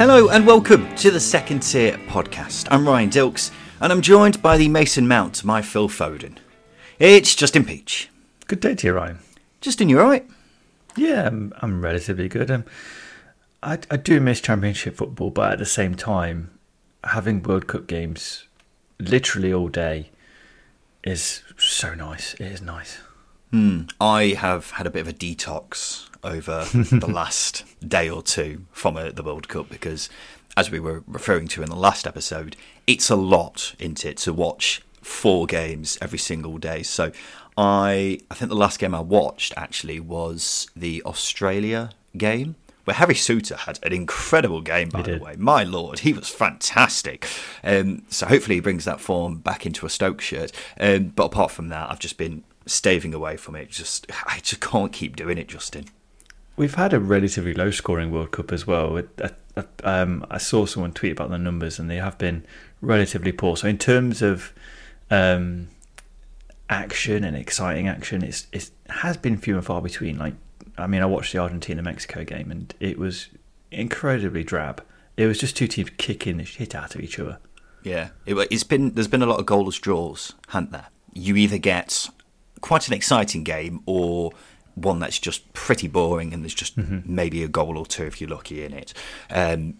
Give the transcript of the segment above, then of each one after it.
Hello and welcome to the Second Tier podcast. I'm Ryan Dilks and I'm joined by the Mason Mount my Phil Foden. It's Justin Peach. Good day to you, Ryan. Justin, you alright? Yeah, I'm, I'm relatively good. Um, I, I do miss Championship football, but at the same time, having World Cup games literally all day is so nice. It is nice. Hmm. I have had a bit of a detox over the last day or two from uh, the World Cup because, as we were referring to in the last episode, it's a lot, isn't it, to watch four games every single day. So, I I think the last game I watched actually was the Australia game. Where Harry Souttar had an incredible game, by the way. My lord, he was fantastic. Um, so hopefully he brings that form back into a Stoke shirt. Um, but apart from that, I've just been staving away from it. Just I just can't keep doing it, Justin. We've had a relatively low scoring World Cup as well. I, I, um, I saw someone tweet about the numbers, and they have been relatively poor. So in terms of um, action and exciting action, it's it has been few and far between. Like I mean, I watched the Argentina Mexico game, and it was incredibly drab. It was just two teams kicking the shit out of each other. Yeah, it, has been. There's been a lot of goalless draws, haven't there? You either get quite an exciting game or one that's just pretty boring and there's just mm-hmm. maybe a goal or two if you're lucky in it. Um,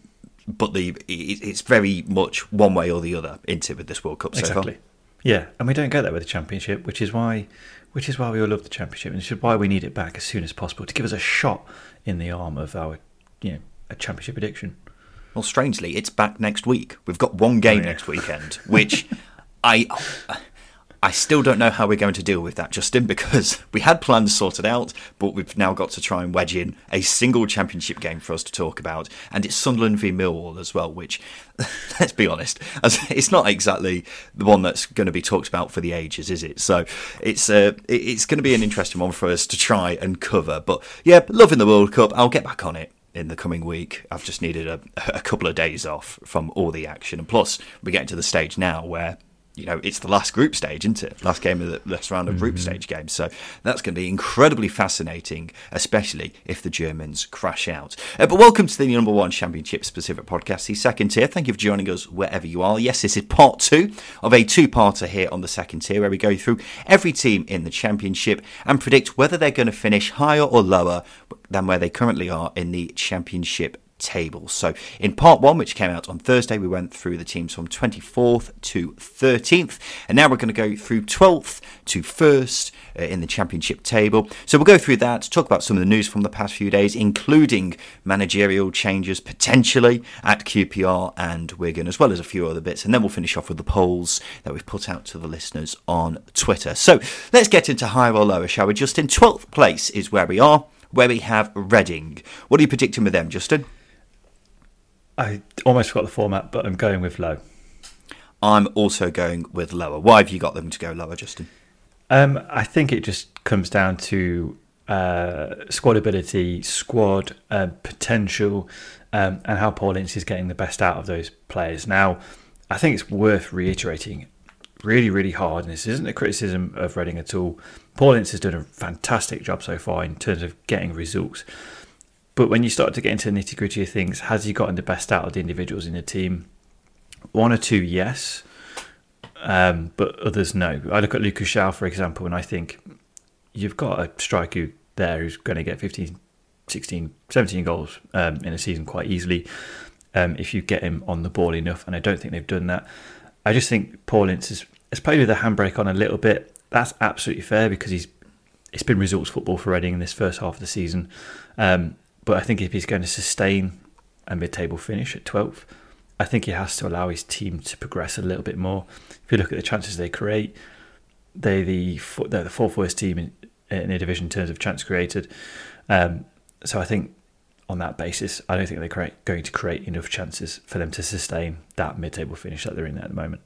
but the it's very much one way or the other into with this World Cup so exactly. far. Yeah, and we don't get that with the Championship, which is why which is why we all love the Championship, and which is why we need it back as soon as possible to give us a shot in the arm of our you know a Championship addiction. Well, strangely, it's back next week. We've got one game oh, yeah. next weekend, which I I still don't know how we're going to deal with that, Justin, because we had plans sorted out, but we've now got to try and wedge in a single championship game for us to talk about, and it's Sunderland v Millwall as well. Which, let's be honest, it's not exactly the one that's going to be talked about for the ages, is it? So it's uh, it's going to be an interesting one for us to try and cover. But yeah, loving the World Cup. I'll get back on it in the coming week. I've just needed a, a couple of days off from all the action, and plus we're getting to the stage now where you know, it's the last group stage, isn't it? Last game of the last round of group mm-hmm. stage games. So that's going to be incredibly fascinating, especially if the Germans crash out. Uh, but welcome to the number one championship specific podcast, the second tier. Thank you for joining us wherever you are. Yes, this is part two of a two parter here on the second tier, where we go through every team in the championship and predict whether they're going to finish higher or lower than where they currently are in the championship table. So, in part one, which came out on Thursday, we went through the teams from 24th to 13th, and now we're going to go through 12th to 1st uh, in the championship table. So, we'll go through that, talk about some of the news from the past few days, including managerial changes potentially at QPR and Wigan, as well as a few other bits, and then we'll finish off with the polls that we've put out to the listeners on Twitter. So, let's get into higher or lower, shall we? Just in 12th place is where we are. Where we have Reading. What are you predicting with them, Justin? I almost forgot the format, but I'm going with low. I'm also going with lower. Why have you got them to go lower, Justin? Um, I think it just comes down to uh, squad ability, squad uh, potential, um, and how Paul Ince is getting the best out of those players. Now, I think it's worth reiterating really, really hard, and this isn't a criticism of Reading at all. Paul Ince has done a fantastic job so far in terms of getting results. But when you start to get into the nitty gritty of things, has he gotten the best out of the individuals in the team? One or two, yes, um, but others, no. I look at Lucas João, for example, and I think you've got a striker there who's going to get 15, 16, 17 goals um, in a season quite easily um, if you get him on the ball enough, and I don't think they've done that. I just think Paul Ince has has played with the handbrake on a little bit. That's absolutely fair because he's it's been results football for Reading in this first half of the season. Um, but I think if he's going to sustain a mid-table finish at 12th, I think he has to allow his team to progress a little bit more. If you look at the chances they create, they're the they're the fourth worst team in, in a division in terms of chance created. Um, so I think on that basis, I don't think they're going to create enough chances for them to sustain that mid-table finish that they're in at the moment.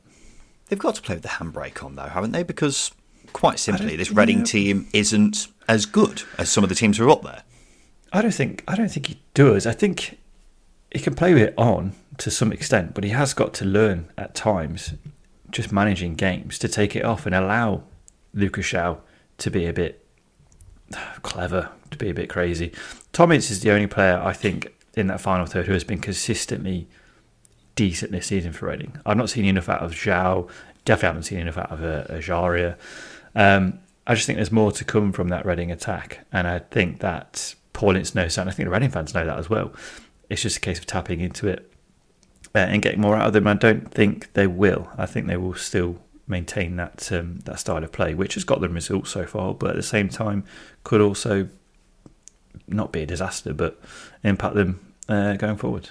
They've got to play with the handbrake on though, haven't they? Because quite simply, this Reading team isn't as good as some of the teams who are up there. I don't think I don't think he does. I think he can play with it on to some extent, but he has got to learn at times, just managing games, to take it off and allow Lucas João to be a bit clever, to be a bit crazy. Tom Ince is the only player I think in that final third who has been consistently decent this season for Reading. I've not seen enough out of João. Definitely haven't seen enough out of uh. Um, I just think there's more to come from that Reading attack, and I think that Paul knows that. And I think the Reading fans know that as well. It's just a case of tapping into it uh, and getting more out of them. I don't think they will. I think they will still maintain that um, that style of play, which has got them results so far, but at the same time could also not be a disaster, but impact them uh, going forward.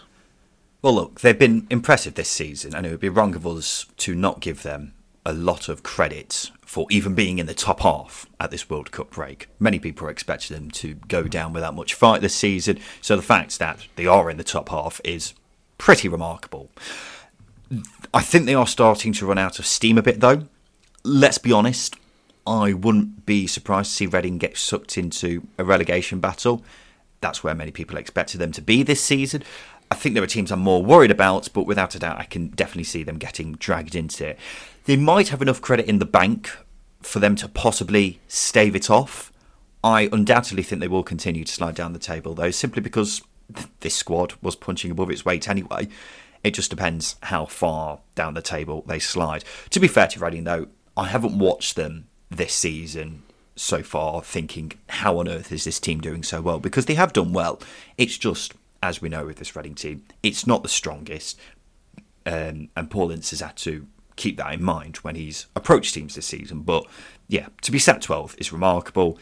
Well, look, they've been impressive this season, and it would be wrong of us to not give them a lot of credit for even being in the top half at this World Cup break. Many people are expecting them to go down without much fight this season, so the fact that they are in the top half is pretty remarkable. I think they are starting to run out of steam a bit, though. Let's be honest, I wouldn't be surprised to see Reading get sucked into a relegation battle. That's where many people expected them to be this season. I think there are teams I'm more worried about, but without a doubt, I can definitely see them getting dragged into it. They might have enough credit in the bank for them to possibly stave it off. I undoubtedly think they will continue to slide down the table, though, simply because this squad was punching above its weight anyway. It just depends how far down the table they slide. To be fair to Reading, though, I haven't watched them this season so far thinking, how on earth is this team doing so well? Because they have done well. It's just, as we know with this Reading team, it's not the strongest. Um, and Paul Ince has had to keep that in mind when he's approached teams this season. But yeah, to be sat 12 is remarkable.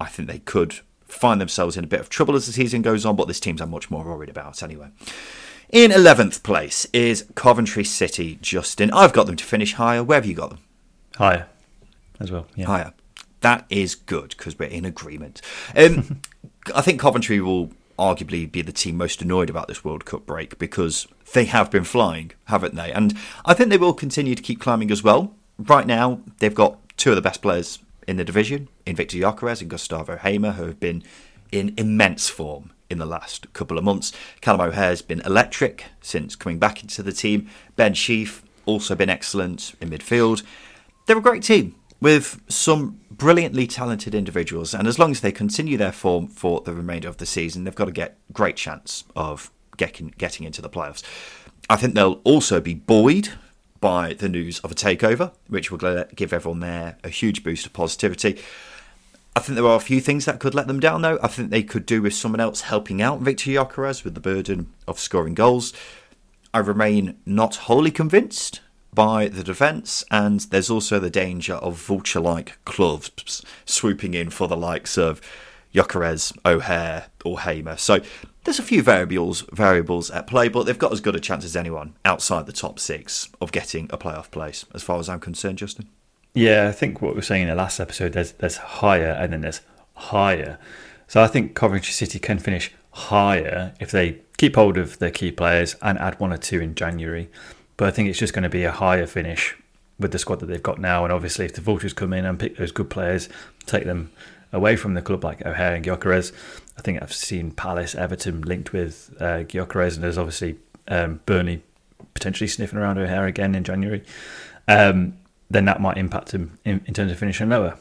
I think they could find themselves in a bit of trouble as the season goes on, but this team's I'm much more worried about anyway. In 11th place is Coventry City, Justin. I've got them to finish higher. Where have you got them? Higher as well. Yeah. Higher. That is good because we're in agreement. Um, I think Coventry will arguably be the team most annoyed about this World Cup break because they have been flying, haven't they? And I think they will continue to keep climbing as well. Right now, they've got two of the best players in the division, in Viktor Gyökeres and Gustavo Hamer, who have been in immense form in the last couple of months. Callum O'Hare's been electric since coming back into the team. Ben Sheaf also been excellent in midfield. They're a great team with some brilliantly talented individuals, and as long as they continue their form for the remainder of the season, they've got a get great chance of getting getting into the playoffs. I think they'll also be buoyed by the news of a takeover, which will give everyone there a huge boost of positivity. I think there are a few things that could let them down, though. I think they could do with someone else helping out Viktor Gyökeres with the burden of scoring goals. I remain not wholly convinced by the defence, and there's also the danger of vulture like clubs swooping in for the likes of Gyökeres, O'Hare, or Hamer. So there's a few variables variables at play, but they've got as good a chance as anyone outside the top six of getting a playoff place, as far as I'm concerned, Justin. Yeah, I think what we were saying in the last episode, there's there's higher and then there's higher. So I think Coventry City can finish higher if they keep hold of their key players and add one or two in January. But I think it's just going to be a higher finish with the squad that they've got now. And obviously, if the Vultures come in and pick those good players, take them away from the club like O'Hare and Gyökeres, I think I've seen Palace, Everton linked with uh, Gyökeres, and there's obviously um, Burnley potentially sniffing around O'Hare again in January. Um, then that might impact him in, in terms of finishing lower.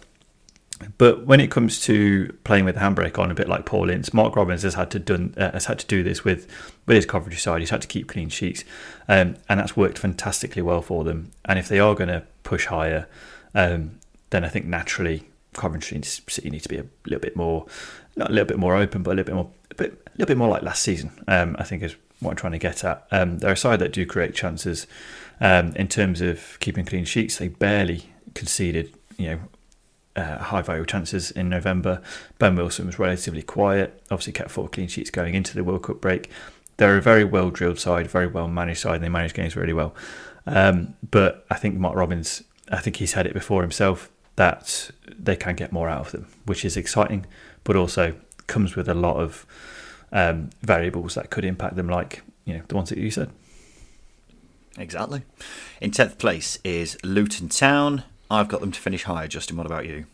But when it comes to playing with the handbrake on, a bit like Paul Ince, Mark Robins has had to done uh, has had to do this with with his Coventry side. He's had to keep clean sheets, um, and that's worked fantastically well for them. And if they are going to push higher, um, then I think naturally Coventry City need to be a little bit more, not a little bit more open, but a little bit more, a, bit, a little bit more like last season. Um, I think is what I'm trying to get at. Um, they're a side that do create chances. Um, in terms of keeping clean sheets, they barely conceded, you know, uh, high value chances in November. Ben Wilson was relatively quiet. Obviously, kept four clean sheets going into the World Cup break. They're a very well drilled side, very well managed side, and they manage games really well. Um, but I think Mark Robins, I think he's had it before himself that they can get more out of them, which is exciting, but also comes with a lot of um, variables that could impact them, like you know the ones that you said. Exactly. In tenth place is Luton Town. I've got them to finish higher. Justin, what about you?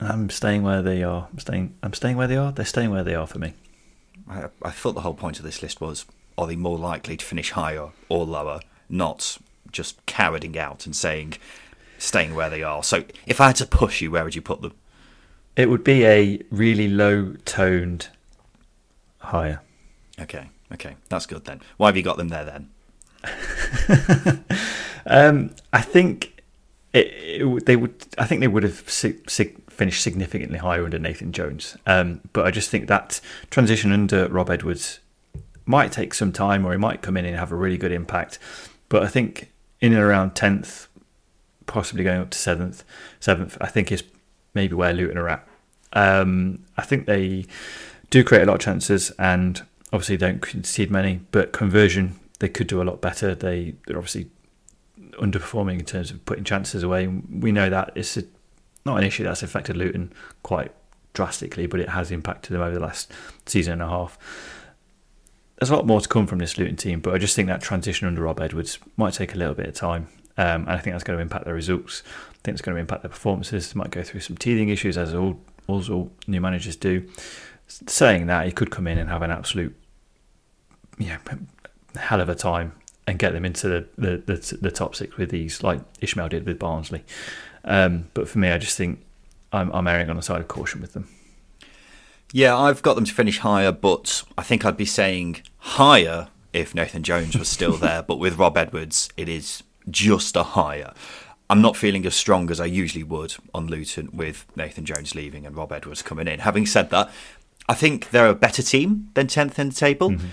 I'm staying where they are. I'm staying. I'm staying where they are. They're staying where they are for me. I, I thought the whole point of this list was: are they more likely to finish higher or lower? Not just cowarding out and saying staying where they are. So, if I had to push you, where would you put them? It would be a really low toned higher. Okay, okay, that's good then. Why have you got them there then? um, I think it, it, they would. I think they would have sig- sig- finished significantly higher under Nathan Jones. Um, but I just think that transition under Rob Edwards might take some time, or he might come in and have a really good impact. But I think in and around tenth, possibly going up to seventh, seventh, I think is maybe where Luton are at. Um, I think they do create a lot of chances and obviously don't concede many, but conversion they could do a lot better. They they're obviously underperforming in terms of putting chances away. We know that it's a, not an issue that's affected Luton quite drastically, but it has impacted them over the last season and a half. There's a lot more to come from this Luton team, but I just think that transition under Rob Edwards might take a little bit of time, um, and I think that's going to impact their results. I think it's going to impact their performances. They might go through some teething issues, as all, all new managers do. Saying that, he could come in and have an absolute, yeah, hell of a time and get them into the, the, the, the top six with these, like Ismaël did with Barnsley. Um, but for me, I just think I'm, I'm erring on the side of caution with them. Yeah, I've got them to finish higher, but I think I'd be saying higher if Nathan Jones was still there. but with Rob Edwards, it is just a higher. I'm not feeling as strong as I usually would on Luton with Nathan Jones leaving and Rob Edwards coming in. Having said that, I think they're a better team than 10th in the table. Mm-hmm.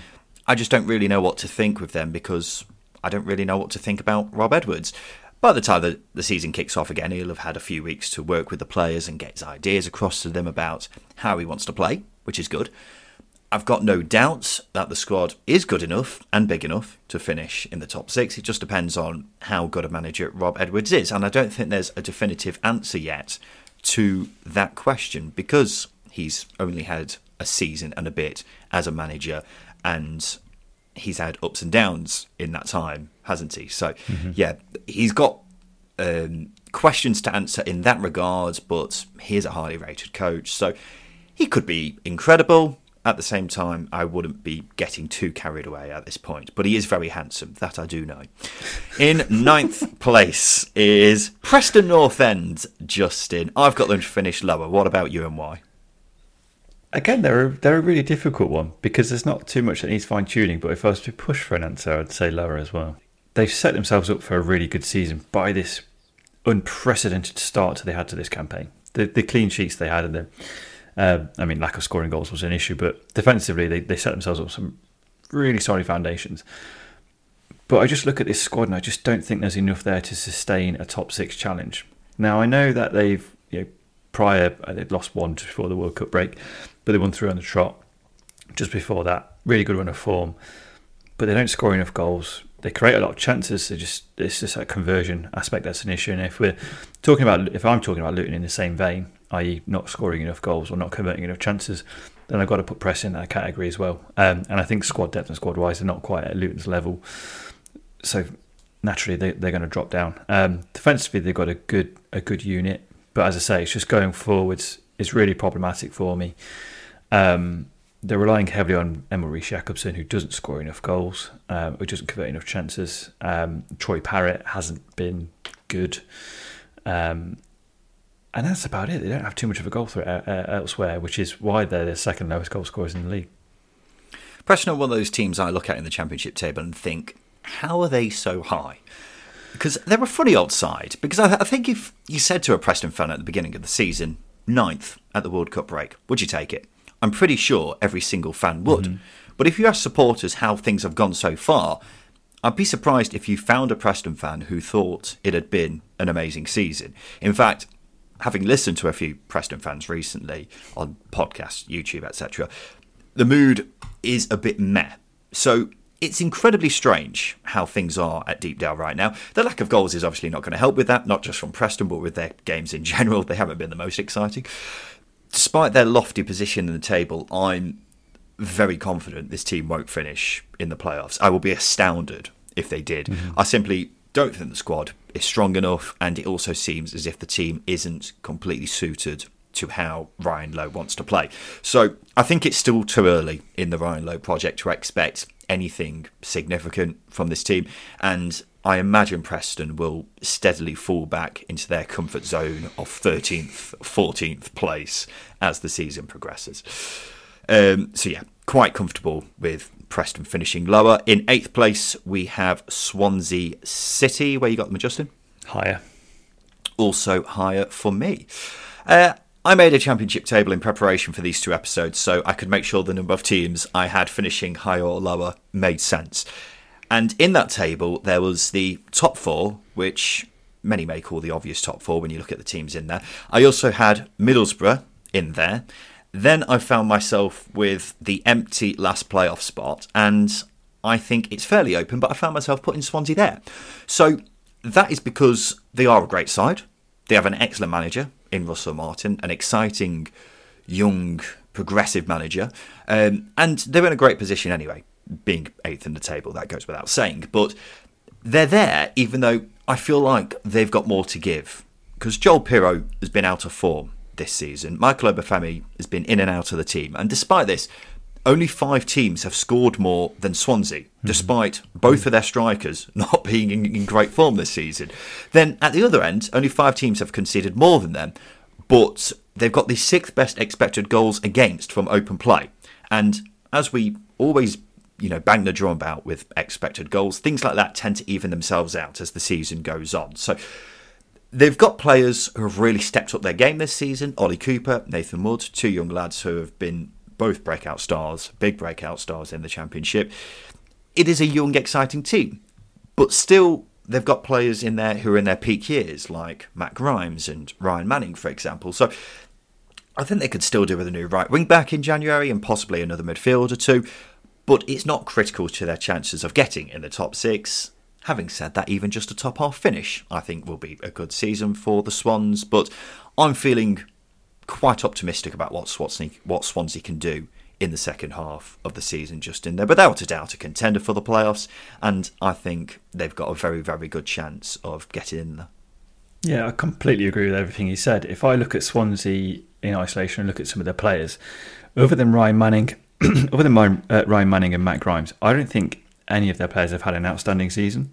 I just don't really know what to think with them because I don't really know what to think about Rob Edwards. By the time the season kicks off again, he'll have had a few weeks to work with the players and get his ideas across to them about how he wants to play, which is good. I've got no doubts that the squad is good enough and big enough to finish in the top six. It just depends on how good a manager Rob Edwards is. And I don't think there's a definitive answer yet to that question because he's only had a season and a bit as a manager and he's had ups and downs in that time, hasn't he? So, mm-hmm. yeah, he's got um, questions to answer in that regard, but he's a highly rated coach. So, he could be incredible. At the same time, I wouldn't be getting too carried away at this point. But he is very handsome, that I do know. In ninth place is Preston North End, Justin. I've got them to finish lower. What about you and why? Again, they're a, they're a really difficult one because there's not too much that needs fine tuning. But if I was to push for an answer, I'd say lower as well. They've set themselves up for a really good season by this unprecedented start they had to this campaign. The, the clean sheets they had, and the uh, I mean, lack of scoring goals was an issue, but defensively they, they set themselves up some really solid foundations. But I just look at this squad and I just don't think there's enough there to sustain a top six challenge. Now I know that they've you know, prior they'd lost one just before the World Cup break, but they won three on the trot just before that. Really good run of form, but they don't score enough goals. They create a lot of chances. They just it's just a conversion aspect that's an issue. And if we're talking about if I'm talking about Luton in the same vein, i.e., not scoring enough goals or not converting enough chances, then I've got to put press in that category as well. Um, and I think squad depth and squad wise, they're not quite at Luton's level. So naturally, they, they're going to drop down. Um, defensively, they've got a good a good unit, but as I say, it's just going forwards is really problematic for me. Um, they're relying heavily on Emil Riis Jakobsen, who doesn't score enough goals, um, who doesn't convert enough chances. Um, Troy Parrott hasn't been good. Um, and that's about it. They don't have too much of a goal threat uh, uh, elsewhere, which is why they're the second lowest goal scorers in the league. Preston are one of those teams I look at in the Championship table and think, how are they so high? Because they're a funny old side. Because I, I think if you said to a Preston fan at the beginning of the season, ninth at the World Cup break, would you take it? I'm pretty sure every single fan would. Mm-hmm. But if you ask supporters how things have gone so far, I'd be surprised if you found a Preston fan who thought it had been an amazing season. In fact, having listened to a few Preston fans recently on podcasts, YouTube, etc., the mood is a bit meh. So it's incredibly strange how things are at Deepdale right now. The lack of goals is obviously not going to help with that, not just from Preston, but with their games in general. They haven't been the most exciting. Despite their lofty position in the table, I'm very confident this team won't finish in the playoffs. I will be astounded if they did. Mm-hmm. I simply don't think the squad is strong enough, and it also seems as if the team isn't completely suited to how Ryan Lowe wants to play. So I think it's still too early in the Ryan Lowe project to expect anything significant from this team, and I imagine Preston will steadily fall back into their comfort zone of 13th, 14th place as the season progresses. Um, so yeah, quite comfortable with Preston finishing lower. In eighth place, we have Swansea City. Where you got them, Justin? Higher. Also higher for me. Uh, I made a championship table in preparation for these two episodes, so I could make sure the number of teams I had finishing higher or lower made sense. And in that table, there was the top four, which many may call the obvious top four when you look at the teams in there. I also had Middlesbrough in there. Then I found myself with the empty last playoff spot, and I think it's fairly open, but I found myself putting Swansea there. So that is because they are a great side. They have an excellent manager in Russell Martin, an exciting, young, progressive manager, um, and they're in a great position anyway, being eighth in the table. That goes without saying, but they're there even though I feel like they've got more to give because Joel Piroe has been out of form this season. Michael Obafemi has been in and out of the team, and despite this, only five teams have scored more than Swansea, mm-hmm. despite both of their strikers not being in, in, great form this season. Then at the other end, only five teams have conceded more than them, but they've got the sixth best expected goals against from open play. And as we always you know, bang the drum about with expected goals, things like that tend to even themselves out as the season goes on. So they've got players who have really stepped up their game this season. Ollie Cooper, Nathan Wood, two young lads who have been both breakout stars, big breakout stars in the championship. It is a young, exciting team, but still they've got players in there who are in their peak years, like Matt Grimes and Ryan Manning, for example. So I think they could still do with a new right wing back in January and possibly another midfield or two, but it's not critical to their chances of getting in the top six. Having said that, even just a top half finish, I think, will be a good season for the Swans. But I'm feeling quite optimistic about what Swansea, what Swansea can do in the second half of the season, just in there. Without a doubt, a contender for the playoffs, and I think they've got a very, very good chance of getting in there. Yeah, I completely agree with everything you said. If I look at Swansea in isolation and look at some of their players, other than Ryan Manning, other than uh, Ryan Manning and Matt Grimes, I don't think any of their players have had an outstanding season.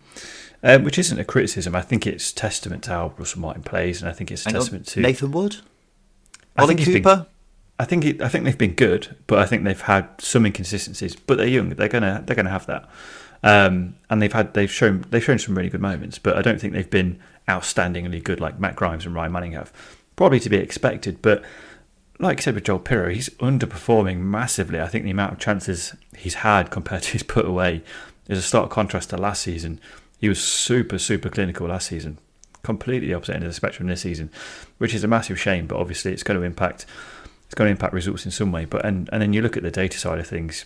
Um, which isn't a criticism. I think it's testament to how Russell Martin plays, and I think it's a testament to Nathan Wood. I think Cooper. Been, I think it, I think they've been good, but I think they've had some inconsistencies. But they're young; they're gonna they're gonna have that. Um, and they've had they've shown they've shown some really good moments, but I don't think they've been outstandingly good like Matt Grimes and Ryan Manning have. Probably to be expected, but like I said with Joel Piroe, he's underperforming massively. I think the amount of chances he's had compared to his put away is a stark contrast to last season. He was super super clinical last season, completely opposite end of the spectrum this season, which is a massive shame. But obviously, it's going to impact it's going to impact results in some way. But and and then you look at the data side of things.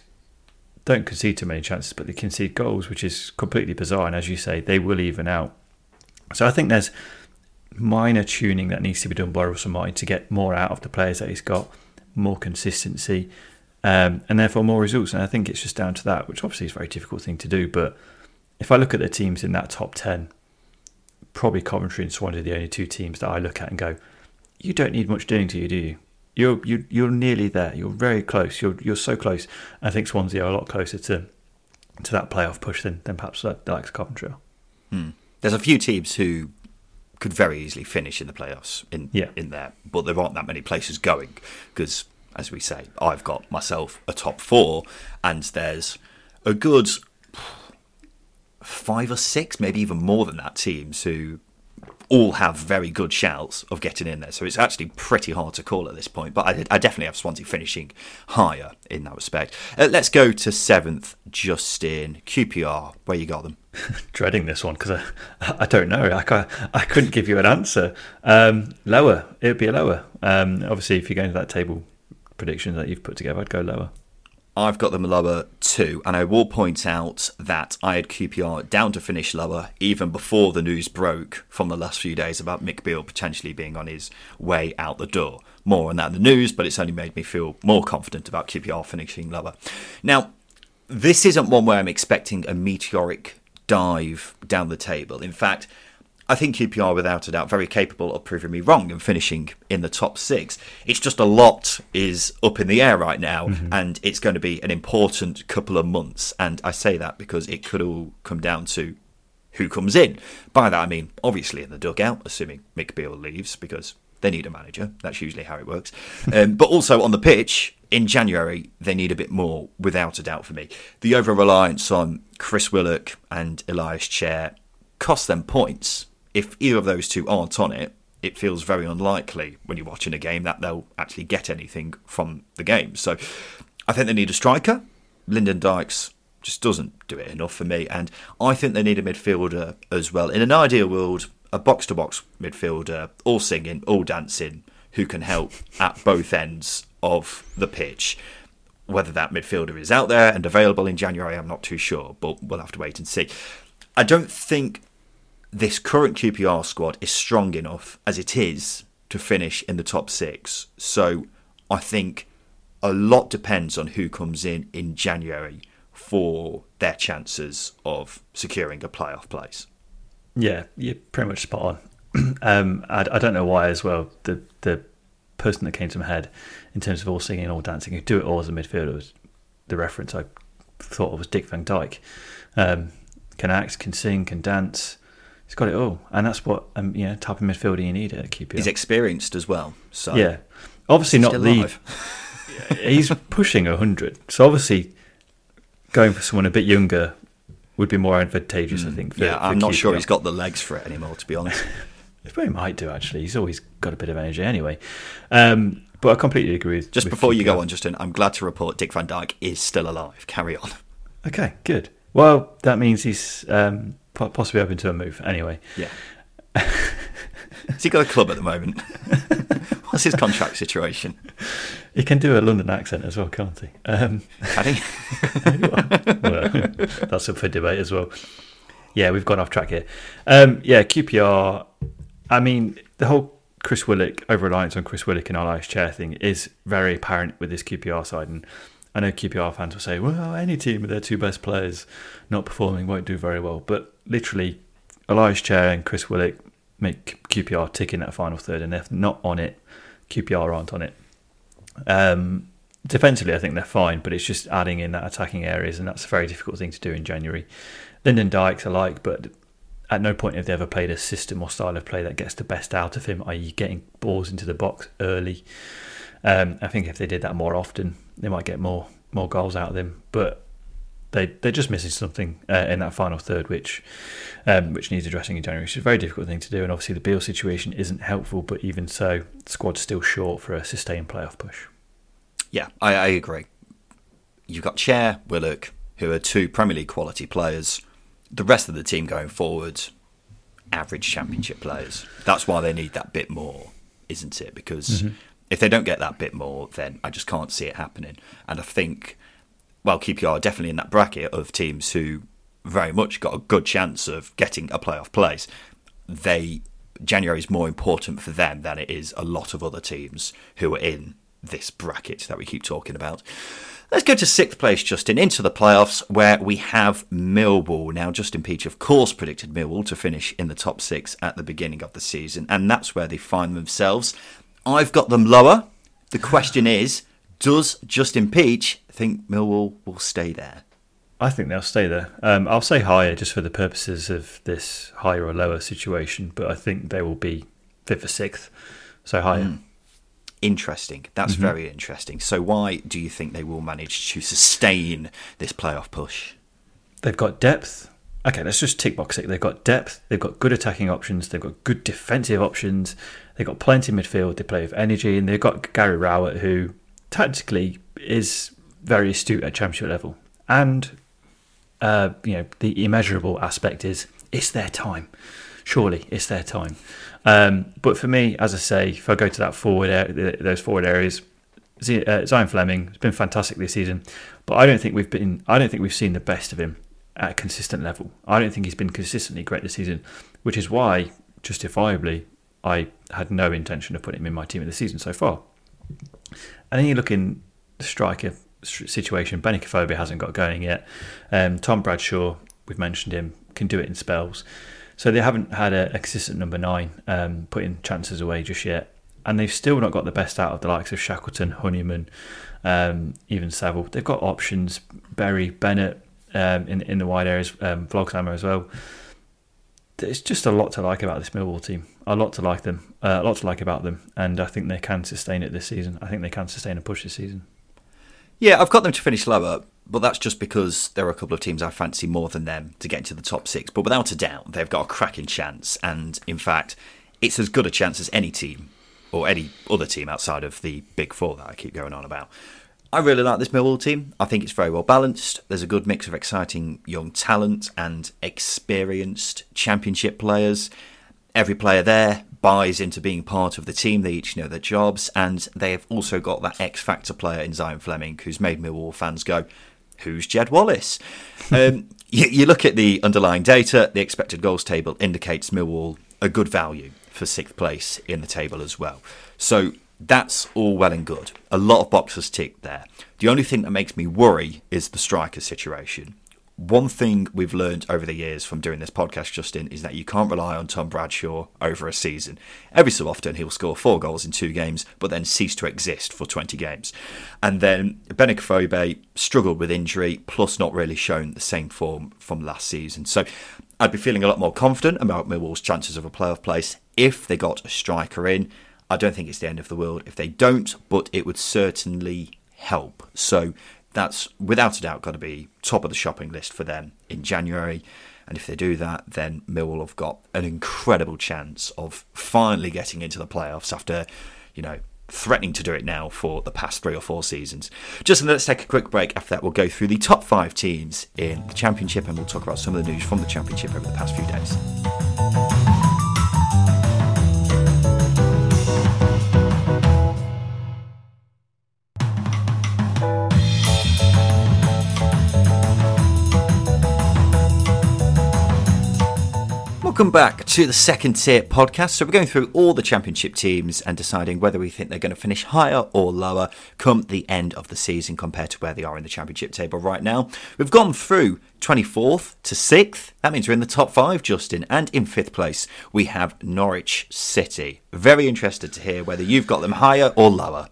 Don't concede too many chances, but they concede goals, which is completely bizarre. And as you say, they will even out. So I think there's minor tuning that needs to be done by Russell Martin to get more out of the players that he's got, more consistency, um, and therefore more results. And I think it's just down to that, which obviously is a very difficult thing to do. But if I look at the teams in that top 10, probably Coventry and Swansea are the only two teams that I look at and go, you don't need much doing to you, do you? You're you, you're nearly there. You're very close. You're you're so close. I think Swansea are a lot closer to to that playoff push than, than perhaps the likes of Coventry. Hmm. There's a few teams who could very easily finish in the playoffs in yeah. in there, but there aren't that many places going because, as we say, I've got myself a top four, and there's a good five or six, maybe even more than that, teams who all have very good shouts of getting in there. So it's actually pretty hard to call at this point. But I, I definitely have Swansea finishing higher in that respect. Uh, let's go to seventh, Justin QPR. Where you got them? Dreading this one because I, I don't know. I, I couldn't give you an answer. Um, lower. It would be a lower. Um, obviously, if you go into that table prediction that you've put together, I'd go lower. I've got them lower too, and I will point out that I had QPR down to finish lower even before the news broke from the last few days about Mick Beale potentially being on his way out the door. More on that in the news, but it's only made me feel more confident about QPR finishing lower. Now, this isn't one where I'm expecting a meteoric dive down the table. In fact, I think QPR, without a doubt, very capable of proving me wrong and finishing in the top six. It's just a lot is up in the air right now, mm-hmm. and it's going to be an important couple of months. And I say that because it could all come down to who comes in. By that I mean, obviously in the dugout, assuming Mick Beale leaves, because they need a manager. That's usually how it works. Um, but also on the pitch, in January, they need a bit more, without a doubt, for me. The over reliance on Chris Willock and Ilias Chair cost them points if either of those two aren't on it, it feels very unlikely when you're watching a game that they'll actually get anything from the game. So I think they need a striker. Lyndon Dykes just doesn't do it enough for me. And I think they need a midfielder as well. In an ideal world, a box to box midfielder, all singing, all dancing, who can help at both ends of the pitch. Whether that midfielder is out there and available in January, I'm not too sure, but we'll have to wait and see. I don't think this current QPR squad is strong enough as it is to finish in the top six. So I think a lot depends on who comes in in January for their chances of securing a playoff place. Yeah, you're pretty much spot on. um, I, I, don't know why as well. The the person that came to my head in terms of all singing and all dancing, who do it all as a midfielder, was the reference I thought of was Dick Van Dyke. Um, can act, can sing, can dance. He's got it all, and that's what um, you know type of midfielder you need at QPR. He's experienced as well, so yeah. Obviously not the. he's pushing hundred, so obviously going for someone a bit younger would be more advantageous. Mm, I think. For, yeah, I'm not QPR. sure he's got the legs for it anymore. To be honest, he might do actually. He's always got a bit of energy anyway. Um, but I completely agree. With, Just with before QPR. you go on, Justin, I'm glad to report Dick Van Dyke is still alive. Carry on. Okay, good. Well, that means he's um, possibly open to a move. Anyway, yeah. Has he got a club at the moment? What's his contract situation? He can do a London accent as well, can't he? Um, can he? well, that's up for debate as well. Yeah, we've gone off track here. Um, yeah, QPR. I mean, the whole Chris Willock over reliance on Chris Willock and Ilias Chair thing is very apparent with this QPR side, and I know QPR fans will say, well, any team with their two best players not performing won't do very well. But literally, Ilias Chair and Chris Willock make QPR tick in that final third, and if not on it, QPR aren't on it. Um, defensively, I think they're fine, but it's just adding in that attacking areas, and that's a very difficult thing to do in January. Lyndon Dykes alike, but at no point have they ever played a system or style of play that gets the best out of him, i.e., getting balls into the box early. Um, I think if they did that more often, they might get more more goals out of them. But they they're just missing something uh, in that final third, which um, which needs addressing in January. It's a very difficult thing to do, and obviously the Beale situation isn't helpful. But even so, the squad's still short for a sustained playoff push. Yeah, I, I agree. You've got Chair, Willock, who are two Premier League quality players. The rest of the team going forward, average Championship players. That's why they need that bit more, isn't it? Because mm-hmm if they don't get that bit more, then I just can't see it happening. And I think, well, QPR are definitely in that bracket of teams who very much got a good chance of getting a playoff place. They January is more important for them than it is a lot of other teams who are in this bracket that we keep talking about. Let's go to sixth place, Justin, into the playoffs where we have Millwall. Now, Justin Peach, of course, predicted Millwall to finish in the top six at the beginning of the season, and that's where they find themselves. I've got them lower. The question is, does Justin Peach think Millwall will stay there? I think they'll stay there. Um, I'll say higher just for the purposes of this higher or lower situation, but I think they will be fifth or sixth, so higher. Mm. Interesting. That's mm-hmm. very interesting. So, why do you think they will manage to sustain this playoff push? They've got depth. okay, let's just tick box it. They've got depth, they've got good attacking options, they've got good defensive options, they've got plenty midfield, they play with energy, and they've got Gary Rowett, who tactically is very astute at championship level. And uh, you know, the immeasurable aspect is it's their time. Surely it's their time. Um, but for me, as I say, if I go to that forward, area, those forward areas, Zion Zian Flemming has been fantastic this season, but I don't think we've been. I don't think we've seen the best of him at a consistent level. I don't think he's been consistently great this season, which is why, justifiably, I had no intention of putting him in my team of the season so far. And then you look in the striker situation. Benik Afobe hasn't got going yet. Um, Tom Bradshaw, we've mentioned him, can do it in spells. So they haven't had a, consistent number nine um, putting chances away just yet. And they've still not got the best out of the likes of Shackleton, Honeyman, um, even Saville. They've got options, Burey, Bennett um, in in the wide areas, um, Voglsammer as well. There's just a lot to like about this Millwall team. A lot to like them. Uh, a lot to like about them, and I think they can sustain it this season. I think they can sustain a push this season. Yeah, I've got them to finish lower, but that's just because there are a couple of teams I fancy more than them to get into the top six. But without a doubt, they've got a cracking chance, and in fact, it's as good a chance as any team or any other team outside of the big four that I keep going on about. I really like this Millwall team. I think it's very well balanced. There's a good mix of exciting young talent and experienced championship players. Every player there buys into being part of the team. They each know their jobs, and they have also got that X factor player in Zion Flemming who's made Millwall fans go, "Who's Jed Wallace?" um, you, you look at the underlying data. The expected goals table indicates Millwall a good value for sixth place in the table as well. So that's all well and good. A lot of boxes ticked there. The only thing that makes me worry is the striker situation one thing we've learned over the years from doing this podcast, Justin, is that you can't rely on Tom Bradshaw over a season. Every so often, he'll score four goals in two games, but then cease to exist for 20 games. And then Benik Afobe struggled with injury, plus not really shown the same form from last season. So I'd be feeling a lot more confident about Millwall's chances of a playoff place if they got a striker in. I don't think it's the end of the world if they don't, but it would certainly help. So that's without a doubt got to be top of the shopping list for them in January. And if they do that, then Millwall have got an incredible chance of finally getting into the playoffs after, you know, threatening to do it now for the past three or four seasons. Just let's take a quick break. After that, we'll go through the top five teams in the Championship and we'll talk about some of the news from the Championship over the past few days. Welcome back to the second tier podcast. So, we're going through all the championship teams and deciding whether we think they're going to finish higher or lower come the end of the season compared to where they are in the championship table right now. We've gone through 24th to 6th. That means we're in the top five, Justin. And in fifth place, we have Norwich City. Very interested to hear whether you've got them higher or lower.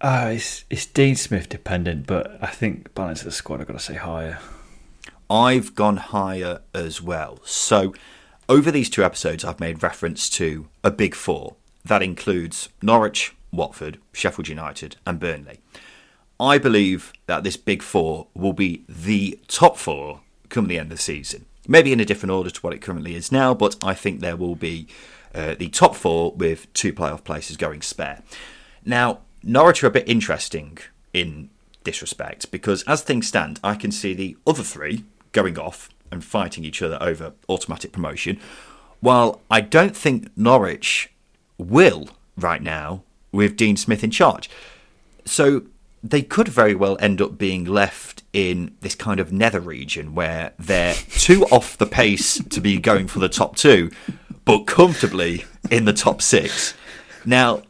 Uh, it's, it's Dean Smith dependent, but I think balance of the squad, I've got to say higher. I've gone higher as well. So, over these two episodes, I've made reference to a big four. That includes Norwich, Watford, Sheffield United, and Burnley. I believe that this big four will be the top four come the end of the season. Maybe in a different order to what it currently is now, but I think there will be uh, the top four with two playoff places going spare. Now, Norwich are a bit interesting in this respect because as things stand, I can see the other three going off and fighting each other over automatic promotion. While I don't think Norwich will right now with Dean Smith in charge. So they could very well end up being left in this kind of nether region where they're too off the pace to be going for the top two, but comfortably in the top six. Now,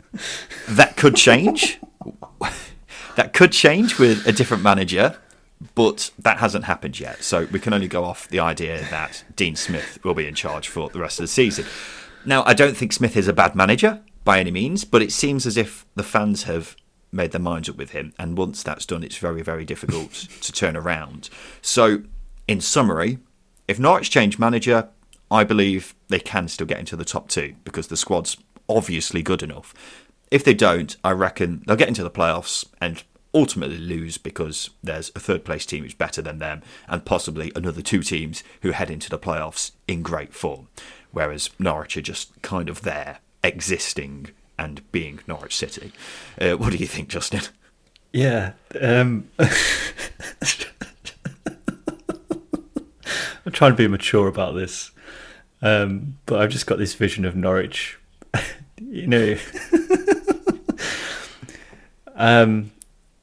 that could change. that could change with a different manager but that hasn't happened yet. So we can only go off the idea that Dean Smith will be in charge for the rest of the season. Now, I don't think Smith is a bad manager by any means, but it seems as if the fans have made their minds up with him. And once that's done, it's very, very difficult to turn around. So, in summary, if Norwich change manager, I believe they can still get into the top two because the squad's obviously good enough. If they don't, I reckon they'll get into the playoffs and ultimately lose because there's a third place team who's better than them, and possibly another two teams who head into the playoffs in great form. Whereas Norwich are just kind of there, existing and being Norwich City. Uh, what do you think, Justin? Yeah. Um, I'm trying to be mature about this, um, but I've just got this vision of Norwich. you know, um,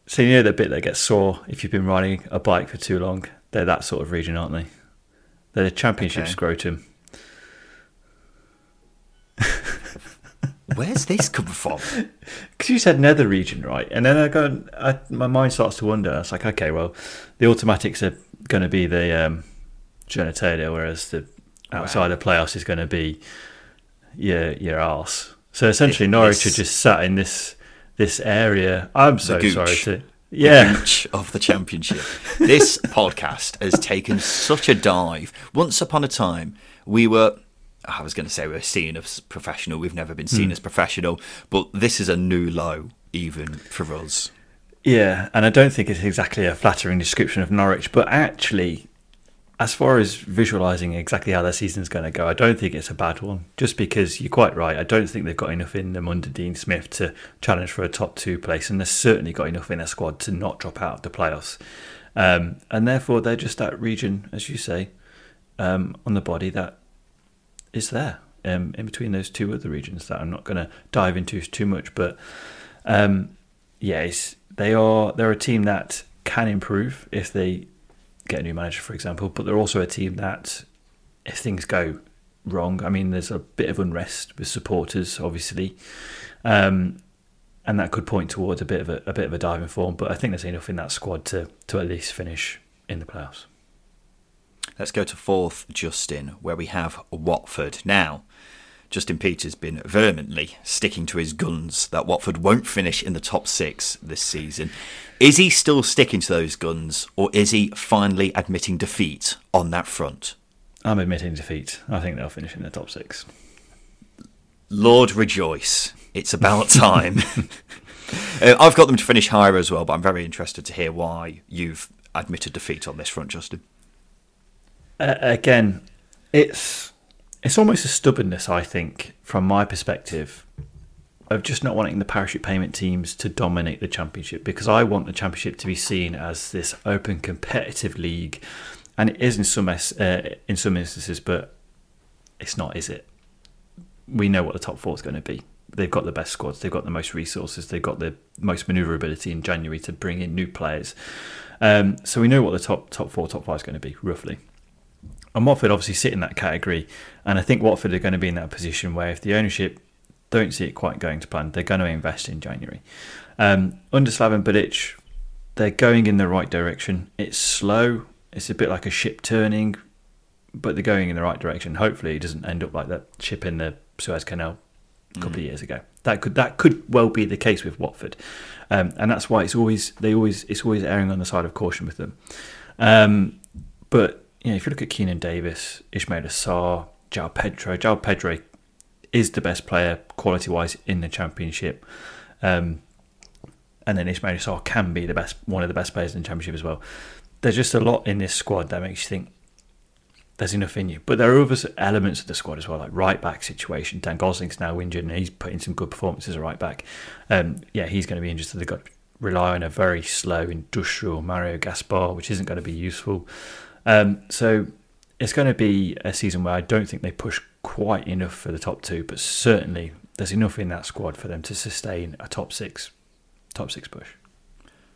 so you know the bit that gets sore if you've been riding a bike for too long. They're that sort of region, aren't they? They're the championship Okay. scrotum. Where's this come from? Because you said nether region, right? And then I go, I, my mind starts to wonder. It's like, okay, well, the automatics are going to be the um, genitalia, whereas the outside of playoffs is going to be your your arse. So essentially, This- Norwich are just sat in this this area. I'm so sorry to. Yeah, gooch of the championship. this podcast has taken such a dive. Once upon a time, we were. I was going to say we were seen as professional. We've never been seen hmm. as professional, but this is a new low, even for us. yeah, and I don't think it's exactly a flattering description of Norwich, but actually, as far as visualising exactly how their season's going to go, I don't think it's a bad one. Just because you're quite right, I don't think they've got enough in them under Dean Smith to challenge for a top two place, and they've certainly got enough in their squad to not drop out of the playoffs. Um, and therefore, they're just that region, as you say, um, on the body that is there um, in between those two other regions that I'm not going to dive into too much, but um, yes, they are. They're a team that can improve if they get a new manager, for example. But they're also a team that, if things go wrong, I mean, there's a bit of unrest with supporters, obviously, um, and that could point towards a bit of a, a bit of a diving form. But I think there's enough in that squad to to at least finish in the playoffs. Let's go to fourth, Justin, where we have Watford. Now, Justin Peach has been vehemently sticking to his guns that Watford won't finish in the top six this season. Is he still sticking to those guns, or is he finally admitting defeat on that front? I'm admitting defeat. I think they'll finish in the top six. Lord rejoice. It's about time. uh, I've got them to finish higher as well, but I'm very interested to hear why you've admitted defeat on this front, Justin. uh, again, it's it's almost a stubbornness, I think, from my perspective, of just not wanting the parachute payment teams to dominate the championship because I want the championship to be seen as this open competitive league, and it is in some uh, in some instances, but it's not, is it? We know what the top four is going to be. They've got the best squads. They've got the most resources. They've got the most manoeuvrability in January to bring in new players. Um, so we know what the top top four, top five is going to be roughly. And Watford obviously sit in that category, and I think Watford are going to be in that position where if the ownership don't see it quite going to plan, they're going to invest in January. Um, under Slaven Bilic, they're going in the right direction. It's slow. It's a bit like a ship turning, but they're going in the right direction. Hopefully, it doesn't end up like that ship in the Suez Canal a couple of years ago. That could that could well be the case with Watford, um, and that's why it's always they always it's always erring on the side of caution with them. Um, but you know, if you look at Keinan Davis, Ismaïla Sarr, João Pedro, João Pedro is the best player quality wise in the championship. Um, and then Ismaïla Sarr can be the best, one of the best players in the championship as well. There's just a lot in this squad that makes you think there's enough in you. But there are other elements of the squad as well, like right back situation. Dan Gosling's now injured and he's putting some good performances at right back. Um, yeah, he's going to be injured, so they've got to rely on a very slow, industrial Mario Gaspar, which isn't going to be useful. Um, so it's going to be a season where I don't think they push quite enough for the top two, but certainly there's enough in that squad for them to sustain a top six, top six push.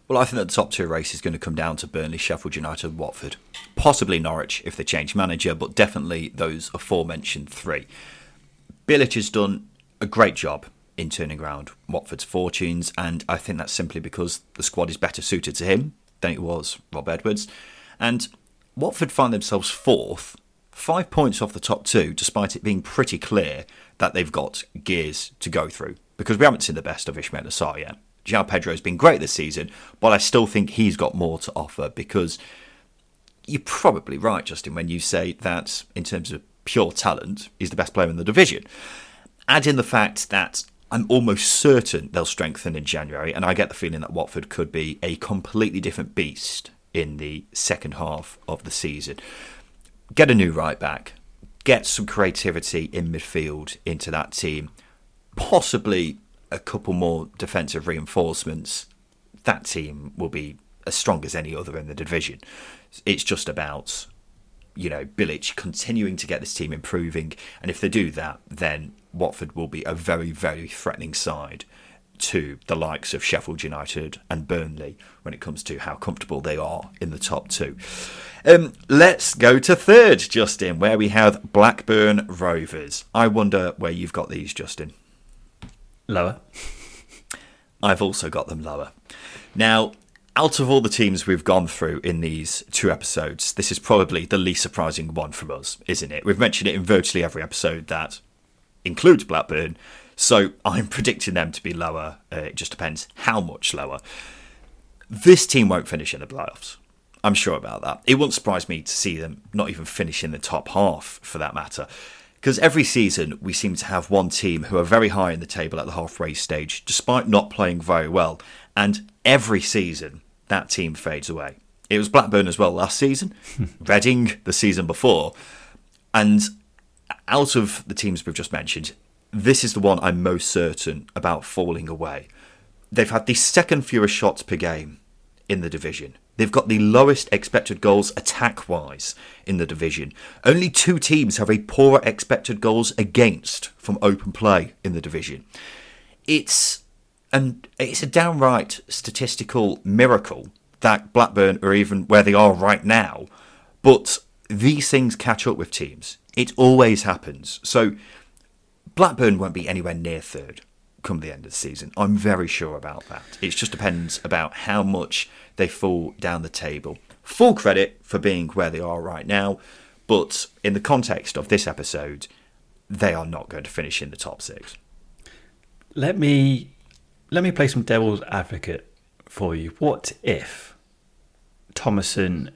Well, I think that the top two race is going to come down to Burnley, Sheffield United, Watford. Possibly Norwich if they change manager, but definitely those aforementioned three. Bilic has done a great job in turning around Watford's fortunes, and I think that's simply because the squad is better suited to him than it was Rob Edwards. And Watford find themselves fourth, five points off the top two, despite it being pretty clear that they've got gears to go through. Because we haven't seen the best of Ismaïla Sarr yet. João Pedro has been great this season, but I still think he's got more to offer because you're probably right, Justin, when you say that in terms of pure talent, he's the best player in the division. Add in the fact that I'm almost certain they'll strengthen in January, and I get the feeling that Watford could be a completely different beast in the second half of the season. Get a new right back, get some creativity in midfield into that team, possibly a couple more defensive reinforcements. That team will be as strong as any other in the division. It's just about you know, Bilic continuing to get this team improving. And if they do that, then Watford will be a very, very threatening side to the likes of Sheffield United and Burnley when it comes to how comfortable they are in the top two. Um, let's go to third, Justin, where we have Blackburn Rovers. I wonder where you've got these, Justin. Lower. I've also got them lower. Now, out of all the teams we've gone through in these two episodes, this is probably the least surprising one from us, isn't it? We've mentioned it in virtually every episode that includes Blackburn, so I'm predicting them to be lower. Uh, it just depends how much lower. This team won't finish in the playoffs. I'm sure about that. It wouldn't surprise me to see them not even finish in the top half, for that matter. Because every season we seem to have one team who are very high in the table at the halfway stage, despite not playing very well. And every season that team fades away. It was Blackburn as well last season, Reading the season before, and out of the teams we've just mentioned, this is the one I'm most certain about falling away. They've had the second fewest shots per game in the division. They've got the lowest expected goals attack wise in the division. Only two teams have a poorer expected goals against from open play in the division. It's and it's a downright statistical miracle that Blackburn are even where they are right now. But these things catch up with teams. It always happens. So Blackburn won't be anywhere near third come the end of the season. I'm very sure about that. It just depends about how much they fall down the table. Full credit for being where they are right now, but in the context of this episode, they are not going to finish in the top six. Let me let me play some devil's advocate for you. What if Tomasson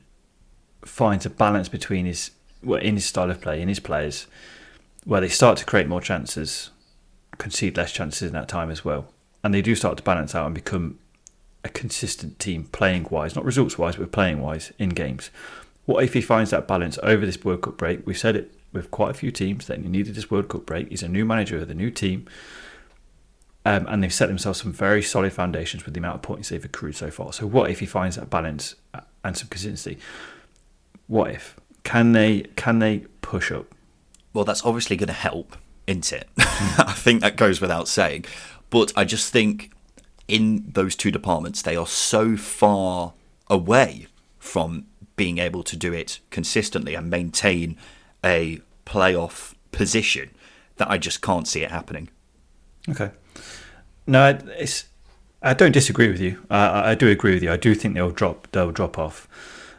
finds a balance between his well, in his style of play, in his players, where they start to create more chances, concede less chances in that time as well, and they do start to balance out and become a consistent team playing wise, not results wise, but playing wise in games. What if he finds that balance over this World Cup break? We've said it with quite a few teams that he needed this World Cup break. He's a new manager of the new team. Um, and they've set themselves some very solid foundations with the amount of points they've accrued so far. So, what if he finds that balance and some consistency? What if can they can they push up? Well, that's obviously going to help, isn't it? I think that goes without saying. But I just think in those two departments, they are so far away from being able to do it consistently and maintain a playoff position that I just can't see it happening. Okay. No, it's. I don't disagree with you. I, I do agree with you. I do think they'll drop. They'll drop off.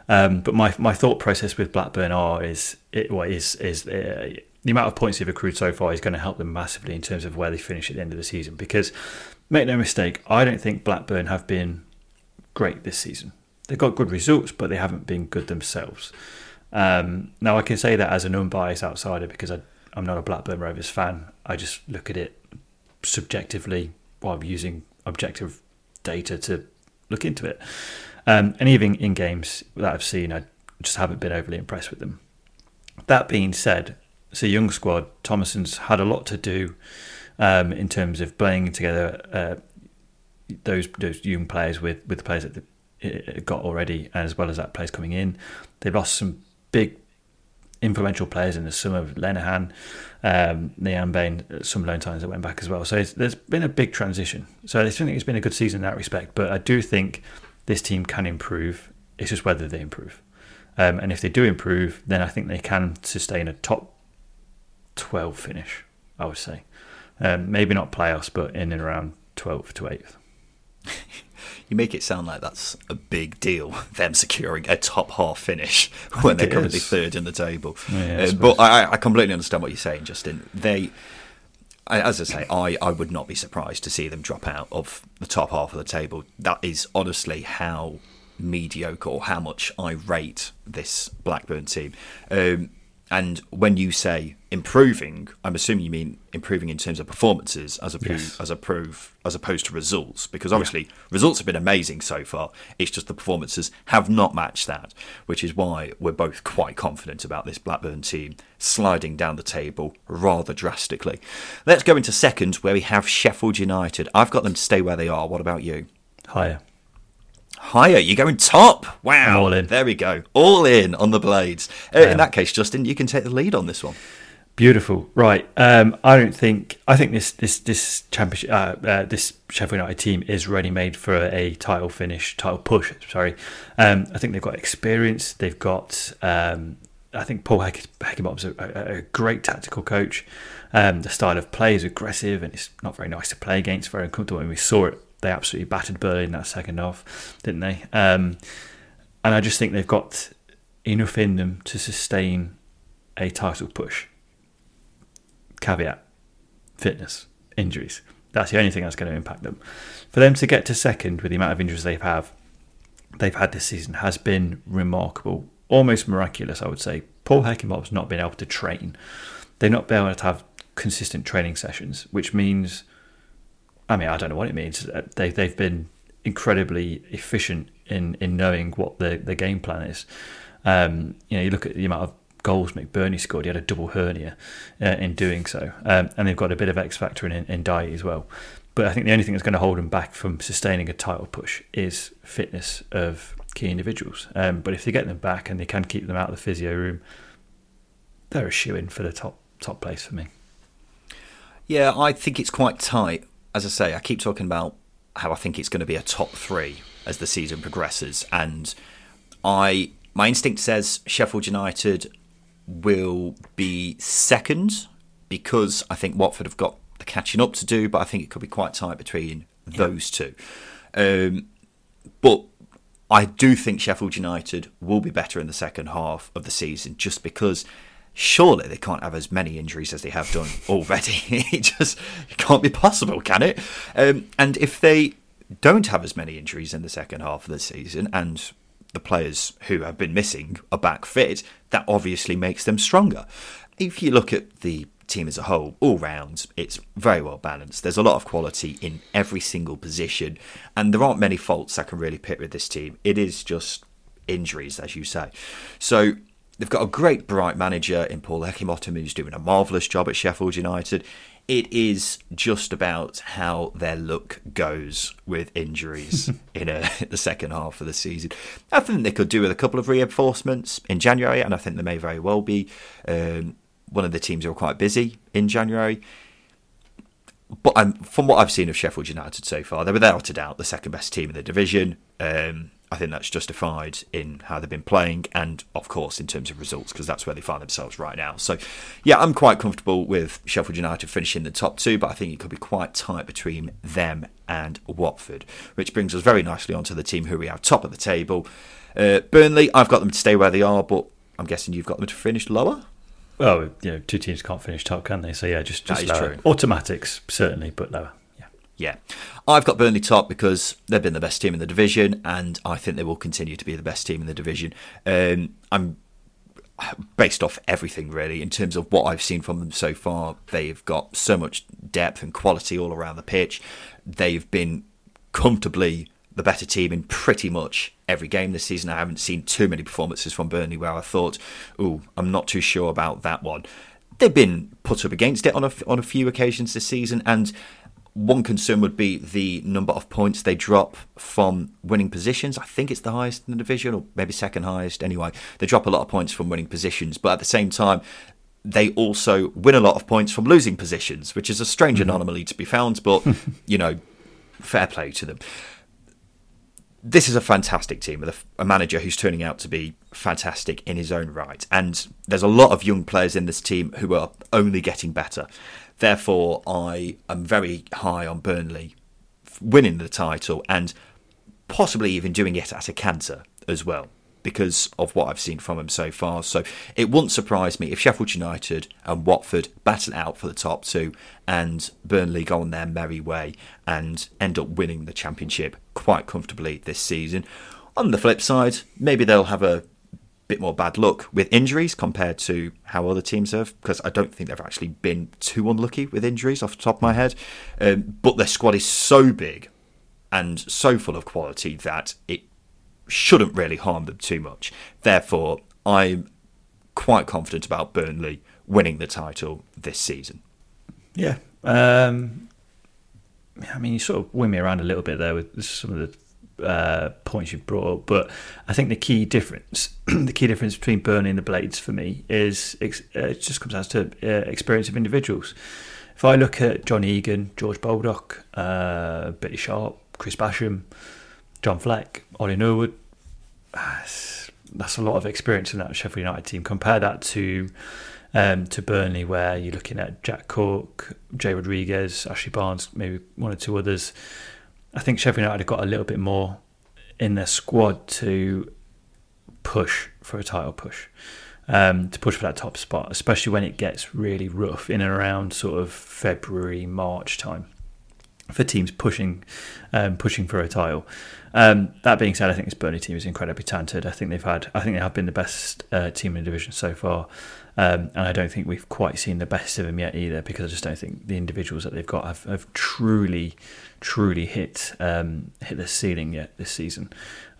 Um, but my, my thought process with Blackburn are is it what is is uh, the amount of points they've accrued so far is going to help them massively in terms of where they finish at the end of the season. Because make no mistake, I don't think Blackburn have been great this season. They've got good results, but they haven't been good themselves. Um, now I can say that as an unbiased outsider because I, I'm not a Blackburn Rovers fan. I just look at it subjectively while using objective data to look into it. Um, and even in games that I've seen, I just haven't been overly impressed with them. That being said, it's a young squad. Tomasson's had a lot to do um, in terms of playing together uh, those those young players with, with the players that they got already, as well as that players coming in. They've lost some big influential players in the summer, Lenihan, um, Nyambe, some loan times that went back as well. So there's been a big transition. So I think it's been a good season in that respect. But I do think this team can improve. It's just whether they improve. Um, and if they do improve, then I think they can sustain a top 12 finish, I would say. Um, maybe not playoffs, but in and around 12th to 8th. you make it sound like that's a big deal, them securing a top half finish when they're currently is. third in the table. Yeah, uh, but I, I, completely understand what you're saying, Justin. They, as I say, I, I would not be surprised to see them drop out of the top half of the table. That is honestly how mediocre or how much I rate this Blackburn team. Um, and when you say improving, I'm assuming you mean improving in terms of performances as opposed Yes. as opposed as opposed to results, because obviously results have been amazing so far. It's just the performances have not matched that, which is why we're both quite confident about this Blackburn team sliding down the table rather drastically. Let's go into second, where we have Sheffield United. I've got them to stay where they are. What about you? Higher. Higher, you're going top. Wow. I'm all in. There we go. All in on the Blades. Uh, Yeah. In that case, Justin, you can take the lead on this one. Beautiful, right? Um, I don't think I think this this this championship uh, uh, this Sheffield United team is ready made for a title finish, title push. Sorry, um, I think they've got experience. They've got. Um, I think Paul Heck- Heckingbottom's a, a, a great tactical coach. Um, the style of play is aggressive and it's not very nice to play against. Very uncomfortable. And we saw it. They absolutely battered Burnley in that second half, didn't they? Um, and I just think they've got enough in them to sustain a title push. Caveat fitness injuries. That's the only thing that's going to impact them. For them to get to second with the amount of injuries they've have they've had this season has been remarkable. Almost miraculous i would say. Paul heckingbottom's not been able to train. They've not been able to have consistent training sessions which means i mean i don't know what it means Uh, they, they've been incredibly efficient in, in knowing what the, the game plan is um, you know you look at the amount of goals McBurnie scored. He had a double hernia uh, in doing so, um, and they've got a bit of X factor in in Ndiaye as well. But I think the only thing that's going to hold them back from sustaining a title push is fitness of key individuals. Um, but if they get them back and they can keep them out of the physio room, they're a shoe in for the top top place for me. Yeah, I think it's quite tight. As I say, I keep talking about how I think it's going to be a top three as the season progresses, and I my instinct says Sheffield United will be second because I think Watford have got the catching up to do, but I think it could be quite tight between those two. Um, but I do think Sheffield United will be better in the second half of the season just because surely they can't have as many injuries as they have done already. it just it can't be possible, can it? Um, and if they don't have as many injuries in the second half of the season and the players who have been missing are back fit, that obviously makes them stronger. If you look at the team as a whole, all round, it's very well balanced. There's a lot of quality in every single position, and there aren't many faults I can really pick with this team. It is just injuries, as you say. So they've got a great, bright manager in Paul Heckingbottom who's doing a marvellous job at Sheffield United. It is just about how their look goes with injuries in a, the second half of the season. I think they could do with a couple of reinforcements in January, and I think they may very well be um, one of the teams who are quite busy in January. But um, from what I've seen of Sheffield United so far, they're without a doubt the second best team in the division. Um, I think that's justified in how they've been playing and, of course, in terms of results, because that's where they find themselves right now. So, yeah, I'm quite comfortable with Sheffield United finishing the top two, but I think it could be quite tight between them and Watford, which brings us very nicely onto the team who we have top of the table. Uh, Burnley, I've got them to stay where they are, but I'm guessing you've got them to finish lower? Well, you know, two teams can't finish top, can they? So yeah, just just is lower. true. Automatics certainly, but lower. Yeah. I've got Burnley top because they've been the best team in the division, and I think they will continue to be the best team in the division. Um, I'm based off everything really in terms of what I've seen from them so far. They've got so much depth and quality all around the pitch. They've been comfortably the better team in pretty much every game this season. I haven't seen too many performances from Burnley where I thought, "Oh, I'm not too sure about that one." They've been put up against it on a on a few occasions this season, and one concern would be the number of points they drop from winning positions. I think it's the highest in the division, or maybe second highest. Anyway, they drop a lot of points from winning positions, but at the same time, they also win a lot of points from losing positions, which is a strange mm-hmm. anomaly to be found. But you know, fair play to them. This is a fantastic team with a, a manager who's turning out to be fantastic in his own right, and there's a lot of young players in this team who are only getting better. Therefore, I am very high on Burnley winning the title and possibly even doing it at a canter as well because of what I've seen from them so far. So it wouldn't surprise me if Sheffield United and Watford battle out for the top two and Burnley go on their merry way and end up winning the championship quite comfortably this season. On the flip side, maybe they'll have a bit more bad luck with injuries compared to how other teams have, because I don't think they've actually been too unlucky with injuries off the top of my head. Um, but their squad is so big and so full of quality that it shouldn't really harm them too much. Therefore, I'm quite confident about Burnley winning the title this season. Yeah. Um, I mean, you sort of win me around a little bit there with some of the uh, points you've brought up, but I think the key difference, the key difference between Burnley and the Blades for me is uh, it just comes down to uh, experience of individuals. If I look at John Egan, George Baldock, uh, Billy Sharp, Chris Basham, John Fleck, Ollie Norwood, that's a lot of experience in that Sheffield United team. Compare that to um, to Burnley, where you're looking at Jack Cork, Jay Rodriguez, Ashley Barnes, maybe one or two others. I think Sheffield United have got a little bit more in their squad to push for a title push, um, to push for that top spot, especially when it gets really rough in and around sort of February, March time for teams pushing um, pushing for a title. Um, that being said, I think this Burnley team is incredibly talented. I think they've had, I think they have been the best uh, team in the division so far, um, and I don't think we've quite seen the best of them yet either. Because I just don't think the individuals that they've got have, have truly, truly hit um, hit the ceiling yet this season.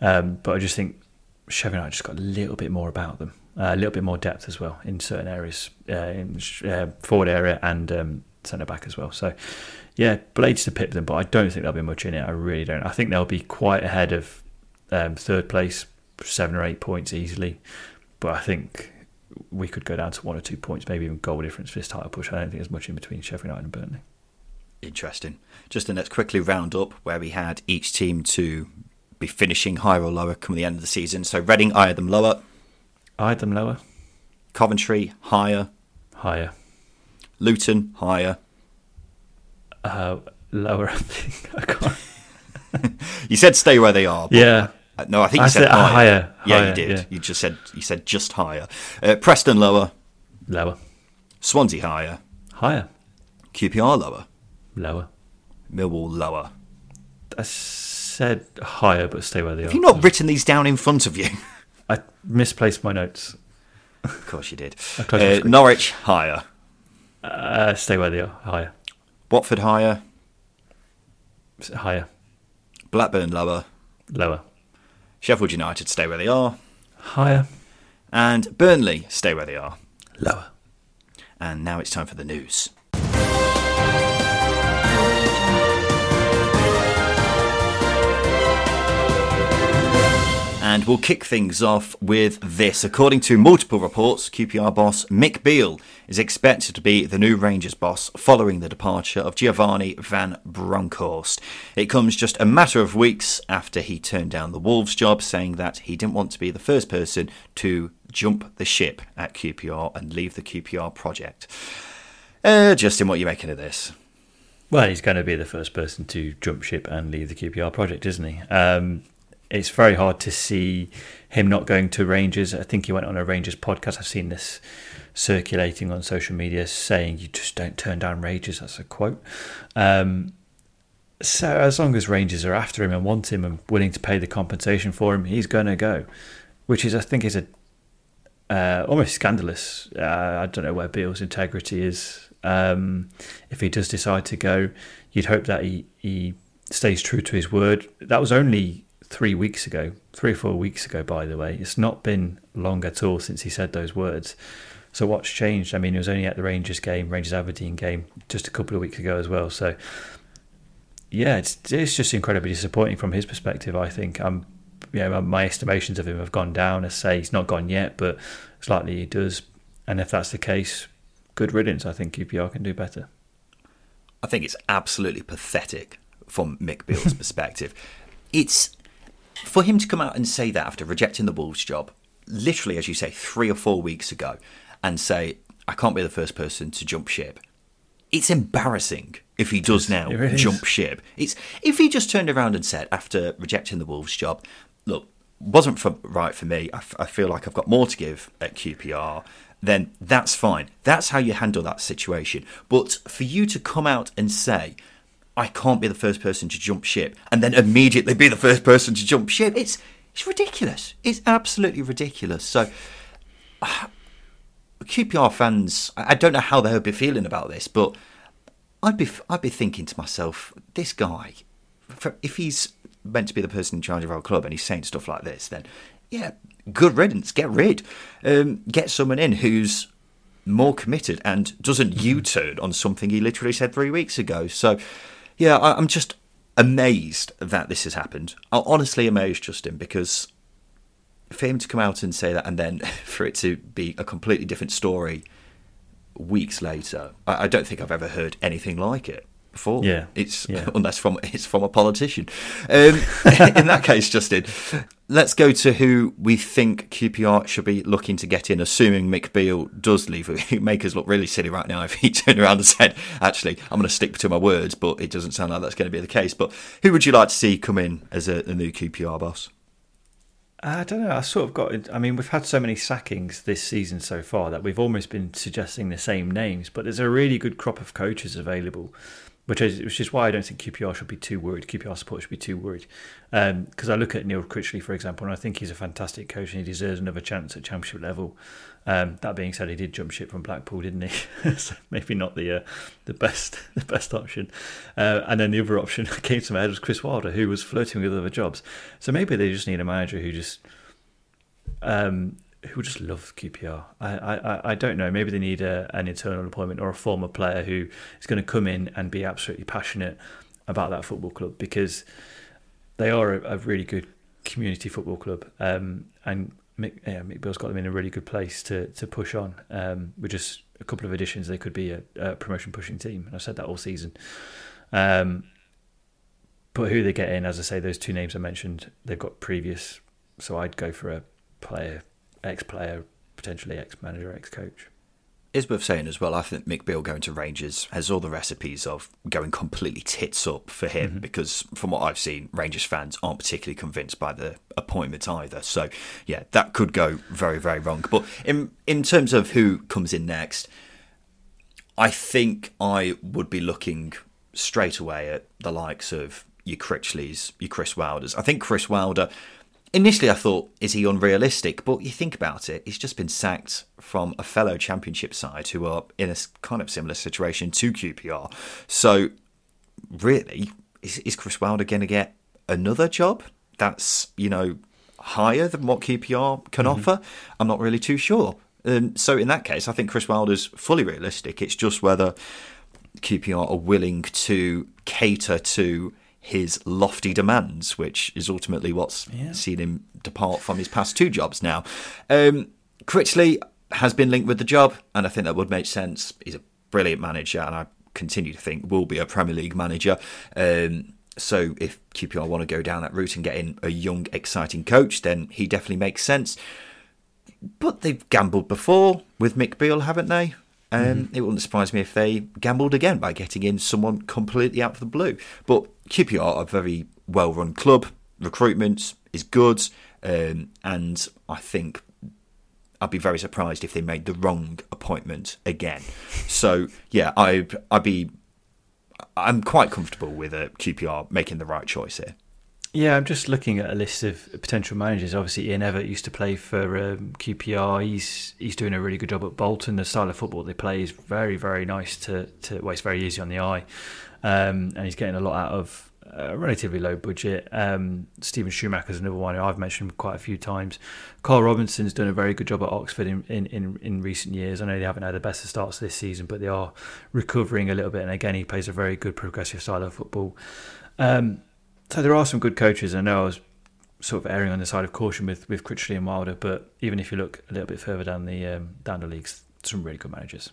Um, but I just think Sheffield United just got a little bit more about them, uh, a little bit more depth as well in certain areas, uh, in uh, forward area and um, centre back as well. So yeah, Blades to pip them, but I don't think there'll be much in it. I really don't. I think they'll be quite ahead of um, third place, seven or eight points easily. But I think we could go down to one or two points, maybe even goal difference for this title push. I don't think there's much in between Sheffield United and Burnley. Interesting. Just to let's quickly round up where we had each team to be finishing higher or lower come the end of the season. So Reading, I had them lower. I had them lower. Coventry, higher. Higher. Luton, higher. Uh, lower, I think. I can't. you said stay where they are. yeah. Uh, no, I think you I said, said higher. higher. Yeah, higher, you did. Yeah. You just said you said just higher. Uh, Preston lower. Lower. Swansea higher. Higher. QPR lower. Lower. Millwall lower. I said higher, but stay where they Have are. Have you not written these down in front of you? I misplaced my notes. Of course you did. Uh, Norwich higher. Uh, stay where they are. Higher. Watford higher. Higher. Blackburn lower. Lower. Sheffield United stay where they are. Higher. And Burnley stay where they are. Lower. And now it's time for the news. And we'll kick things off with this. According to multiple reports, QPR boss Mick Beale is expected to be the new Rangers boss following the departure of Giovanni van Bronckhorst. It comes just a matter of weeks after he turned down the Wolves job, saying that he didn't want to be the first person to jump the ship at QPR and leave the QPR project. Uh, Justin, what are you making of this? Well, he's going to be the first person to jump ship and leave the QPR project, isn't he? Um, it's very hard to see him not going to Rangers. I think he went on a Rangers podcast. I've seen this circulating on social media saying you just don't turn down Rangers. That's a quote. Um, so as long as Rangers are after him and want him and willing to pay the compensation for him, he's going to go. Which is, I think, is a uh, almost scandalous. Uh, I don't know where Beale's integrity is. Um, if he does decide to go, you'd hope that he, he stays true to his word. That was only three weeks ago, three or four weeks ago, by the way. It's not been long at all since he said those words. So what's changed? I mean, he was only at the Rangers game, Rangers Aberdeen game, just a couple of weeks ago as well. So yeah, it's it's just incredibly disappointing from his perspective. I think I'm, you know, my estimations of him have gone down. I say he's not gone yet, but it's likely he does. And if that's the case, good riddance. I think QPR can do better. I think it's absolutely pathetic from Mick Beale's perspective. It's for him to come out and say that after rejecting the Wolves job, literally, as you say, three or four weeks ago, and say, I can't be the first person to jump ship. It's embarrassing if he does now really jump ship. It's if he just turned around and said after rejecting the Wolves job, look, wasn't for, right for me. I, f- I feel like I've got more to give at QPR. Then that's fine. That's how you handle that situation. But for you to come out and say, I can't be the first person to jump ship, and then immediately be the first person to jump ship. It's It's ridiculous. It's absolutely ridiculous. So, uh, QPR fans, I don't know how they would be feeling about this, but I'd be I'd be thinking to myself, this guy, if he's meant to be the person in charge of our club and he's saying stuff like this, then yeah, good riddance. Get rid. Um, get someone in who's more committed and doesn't mm-hmm. U-turn on something he literally said three weeks ago. So, yeah, I, I'm just amazed that this has happened. I'm honestly amazed, Justin, because for him to come out and say that and then for it to be a completely different story weeks later, I, I don't think I've ever heard anything like it before. Yeah, it's yeah. unless from it's from a politician. Um, in that case, Justin, let's go to who we think QPR should be looking to get in, assuming Mick Beale does leave. It make us look really silly right now if he turned around and said, "Actually, I'm going to stick to my words," but it doesn't sound like that's going to be the case. But who would you like to see come in as a, a new QPR boss? I don't know. I sort of got. I mean, we've had so many sackings this season so far that we've almost been suggesting the same names. But there's a really good crop of coaches available which is which is why I don't think QPR should be too worried. QPR support should be too worried because um, I look at Neil Critchley, for example, and I think he's a fantastic coach and he deserves another chance at Championship level. Um, that being said, he did jump ship from Blackpool, didn't he? so maybe not the uh, the best the best option. Uh, and then the other option that came to my head was Chris Wilder, who was flirting with other jobs. So maybe they just need a manager who just um, who just love QPR. I, I, I don't know. Maybe they need a, an internal appointment or a former player who is going to come in and be absolutely passionate about that football club because they are a, a really good community football club. Um, and Mick, yeah, Mick Beale's got them in a really good place to to push on. Um, with just a couple of additions, they could be a, a promotion pushing team. And I've said that all season. Um, but who they get in, as I say, those two names I mentioned, they've got previous. So I'd go for a player ex player, potentially ex manager, ex coach. Is worth saying as well. I think Mick Beale going to Rangers has all the recipes of going completely tits up for him mm-hmm. because, from what I've seen, Rangers fans aren't particularly convinced by the appointment either. So, yeah, that could go very, very wrong. But in in terms of who comes in next, I think I would be looking straight away at the likes of your Critchleys, your Chris Wilders. I think Chris Wilder Initially, I thought, is he unrealistic? But you think about it, he's just been sacked from a fellow championship side who are in a kind of similar situation to QPR. So, really, is, is Chris Wilder going to get another job that's, you know, higher than what QPR can mm-hmm. offer? I'm not really too sure. Um, so, in that case, I think Chris Wilder's fully realistic. It's just whether QPR are willing to cater to his lofty demands, which is ultimately what's yeah. seen him depart from his past two jobs now. Um, Critchley has been linked with the job, and I think that would make sense. He's a brilliant manager, and I continue to think will be a Premier League manager. Um, so if QPR want to go down that route and get in a young, exciting coach, then he definitely makes sense. But they've gambled before with Mick Beale, haven't they? Um, mm-hmm. It wouldn't surprise me if they gambled again by getting in someone completely out of the blue. But QPR are a very well run club. Recruitment is good. Um, and I think I'd be very surprised if they made the wrong appointment again. So, yeah, I'd, I'd be. I'm quite comfortable with a QPR making the right choice here. Yeah, I'm just looking at a list of potential managers. Obviously, Ian Evatt used to play for um, QPR. He's he's doing a really good job at Bolton. The style of football they play is very very nice to to. Well, it's very easy on the eye, um, and he's getting a lot out of a relatively low budget. Um, Steven Schumacher's another one I've mentioned quite a few times. Karl Robinson's done a very good job at Oxford in, in, in, in, recent years. I know they haven't had the best of starts this season, but they are recovering a little bit. And again, he plays a very good progressive style of football. Um, so there are some good coaches. I know I was sort of erring on the side of caution with with Critchley and Wilder, but even if you look a little bit further down the um, down the leagues, some really good managers.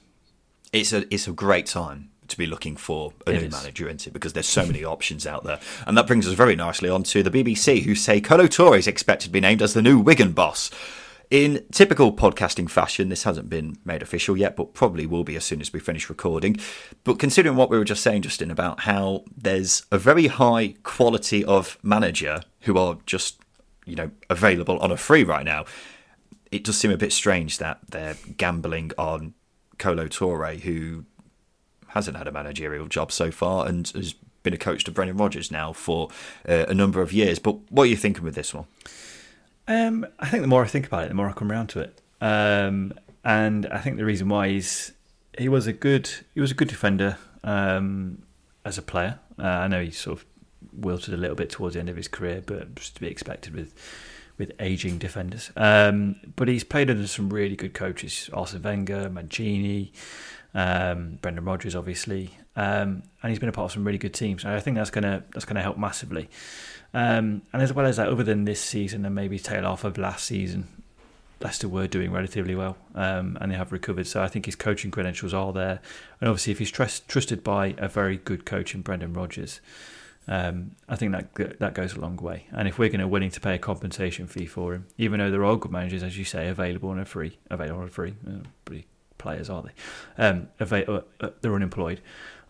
It's a it's a great time to be looking for a it new is. manager into because there's so many options out there, and that brings us very nicely on to the BBC, who say Kolo Touré is expected to be named as the new Wigan boss. In typical podcasting fashion, this hasn't been made official yet, but probably will be as soon as we finish recording. But considering what we were just saying, Justin, about how there's a very high quality of manager who are just, you know, available on a free right now, it does seem a bit strange that they're gambling on Kolo Touré, who hasn't had a managerial job so far and has been a coach to Brendan Rodgers now for uh, a number of years. But what are you thinking with this one? Um, I think the more I think about it, the more I come around to it. Um, and I think the reason why is he was a good he was a good defender um, as a player. Uh, I know he sort of wilted a little bit towards the end of his career, but just to be expected with with aging defenders. Um, but he's played under some really good coaches: Arsene Wenger, Mancini, um, Brendan Rodgers, obviously, um, and he's been a part of some really good teams. And I think that's gonna that's gonna help massively. Um, and as well as that, other than this season and maybe tail off of last season, Leicester were doing relatively well um, and they have recovered. So I think his coaching credentials are there. And obviously, if he's trust, trusted by a very good coach in Brendan Rodgers, um, I think that that goes a long way. And if we're going to willing to pay a compensation fee for him, even though there are good managers, as you say, available and are free, available and free, uh, players are they? Um, uh, uh, they're unemployed.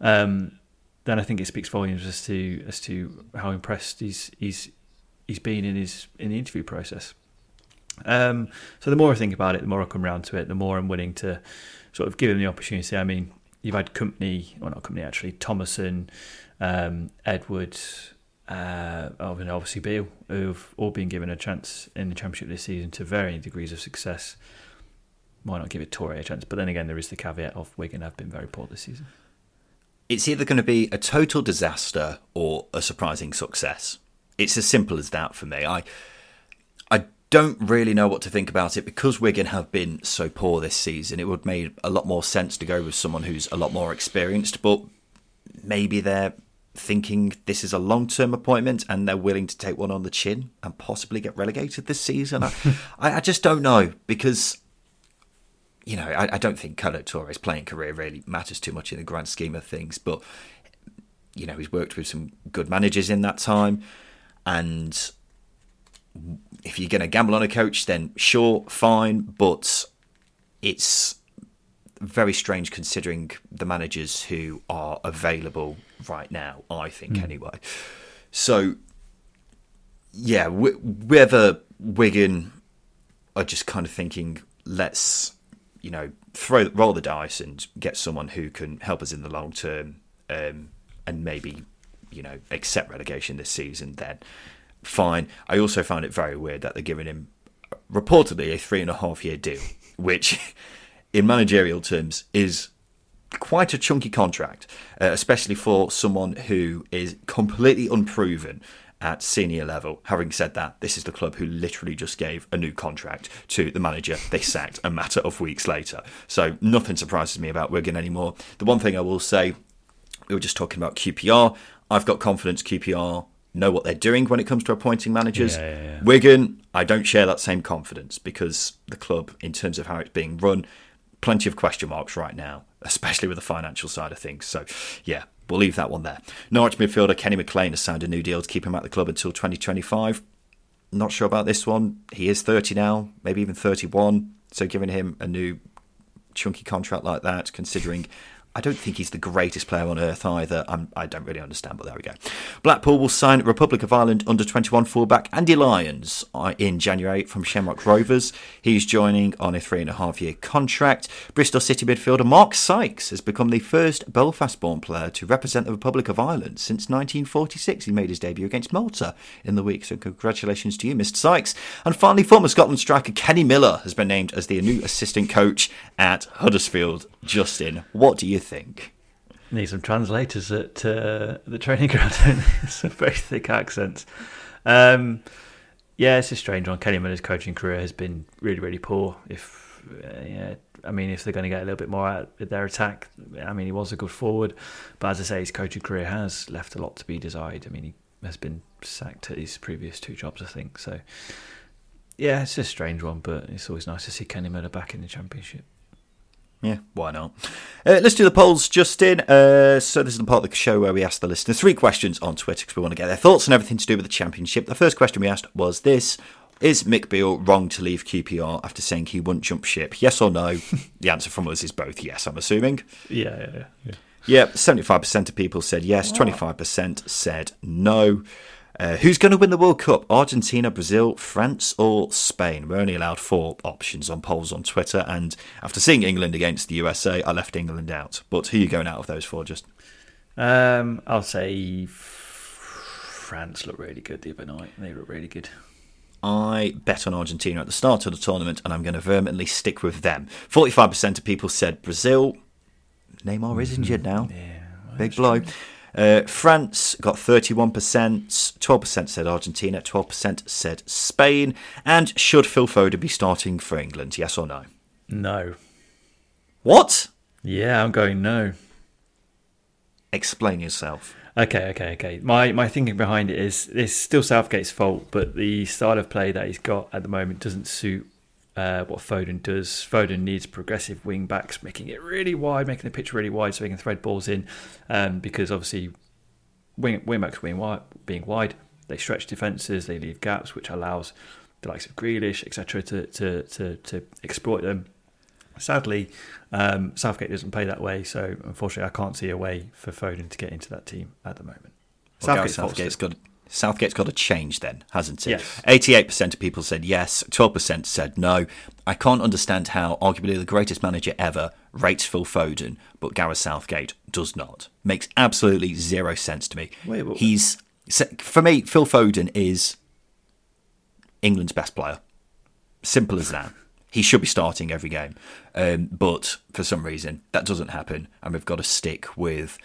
Um, then I think it speaks volumes as to as to how impressed he's he's he's been in his in the interview process. Um, so the more I think about it, the more I come round to it, the more I'm willing to sort of give him the opportunity. I mean, you've had company, or not company actually, Tomasson, um, Edwards, uh, obviously Beale, who've all been given a chance in the Championship this season to varying degrees of success. Why not give it Touré a chance? But then again, there is the caveat of Wigan have been very poor this season. It's either going to be a total disaster or a surprising success. It's as simple as that for me. I I don't really know what to think about it because Wigan have been so poor this season. It would make a lot more sense to go with someone who's a lot more experienced, but maybe they're thinking this is a long term appointment and they're willing to take one on the chin and possibly get relegated this season. I, I, just don't know because. You know, I, I don't think Kolo Touré's playing career really matters too much in the grand scheme of things, but you know he's worked with some good managers in that time, and if you're going to gamble on a coach, then sure, fine, but it's very strange considering the managers who are available right now, I think, mm. anyway. So, yeah, whether Wigan are just kind of thinking, let's, you know, throw roll the dice and get someone who can help us in the long term um, and maybe, you know, accept relegation this season, then fine. I also found it very weird that they're giving him reportedly a three and a half year deal, which in managerial terms is quite a chunky contract, uh, especially for someone who is completely unproven at senior level. Having said that, this is the club who literally just gave a new contract to the manager they sacked a matter of weeks later. So nothing surprises me about Wigan anymore. The one thing I will say, we were just talking about QPR. I've got confidence QPR know what they're doing when it comes to appointing managers. Yeah, yeah, yeah. Wigan, I don't share that same confidence because the club, in terms of how it's being run, plenty of question marks right now, especially with the financial side of things. So, yeah, we'll leave that one there. Norwich midfielder Kenny McLean has signed a new deal to keep him at the club until 2025. Not sure about this one. He is 30 now, maybe even 31. So, giving him a new chunky contract like that, considering I don't think he's the greatest player on earth either. I'm, I do not really understand, but there we go. Blackpool will sign Republic of Ireland under 21 fullback Andy Lyons uh, in January from Shamrock Rovers. He's joining on a three and a half year contract. Bristol City midfielder Mark Sykes has become the first Belfast born player to represent the Republic of Ireland since 1946. He made his debut against Malta in the week, so congratulations to you, Mr. Sykes. And finally, former Scotland striker Kenny Miller has been named as the new assistant coach at Huddersfield. Justin, what do you think? Need some translators at uh, the training ground. Some very thick accents. Um, yeah, it's a strange one. Kenny Miller's coaching career has been really, really poor. If uh, yeah, I mean, if they're going to get a little bit more out of their attack, I mean, he was a good forward, but as I say, his coaching career has left a lot to be desired. I mean, he has been sacked at his previous two jobs, I think. So, yeah, it's a strange one, but it's always nice to see Kenny Miller back in the championship. Yeah, why not? Uh, let's do the polls, Justin. Uh, so this is the part of the show where we ask the listeners three questions on Twitter because we want to get their thoughts on everything to do with the championship. The first question we asked was this: Is Mick Beale wrong to leave QPR after saying he wouldn't jump ship? Yes or no? the answer from us is both yes. I'm assuming. Yeah, yeah, yeah. yeah. Yeah, 75% of people said yes, 25% said no. Uh, who's going to win the World Cup? Argentina, Brazil, France, or Spain? We're only allowed four options on polls on Twitter, and after seeing England against the USA, I left England out. But who are you going out of those four? Just um, I'll say France looked really good the other night. They look really good. I bet on Argentina at the start of the tournament, and I'm going to vehemently stick with them. 45% of people said Brazil. Neymar is injured now. Yeah, Big blow. Uh, France got 31%, 12% said Argentina, 12% said Spain. And should Phil Foden be starting for England? Yes or no? No. What? Yeah, I'm going no. Explain yourself. Okay, okay, okay. My my thinking behind it is it's still Southgate's fault, but the style of play that he's got at the moment doesn't suit uh, what Foden does. Foden needs progressive wing backs, making it really wide, making the pitch really wide so he can thread balls in. Um, because obviously, wing wing backs being wide, being wide, they stretch defenses, they leave gaps, which allows the likes of Grealish, etc., to, to to to exploit them. Sadly, um, Southgate doesn't play that way, so unfortunately, I can't see a way for Foden to get into that team at the moment. Well, Southgate's Southgate's got Southgate's got to change then, hasn't he? Yes. Eighty-eight percent of people said yes. Twelve percent said no. I can't understand how arguably the greatest manager ever rates Phil Foden, but Gareth Southgate does not. Makes absolutely zero sense to me. Wait, He's for me. Phil Foden is England's best player. Simple as that. He should be starting every game, um, but for some reason that doesn't happen, and we've got to stick with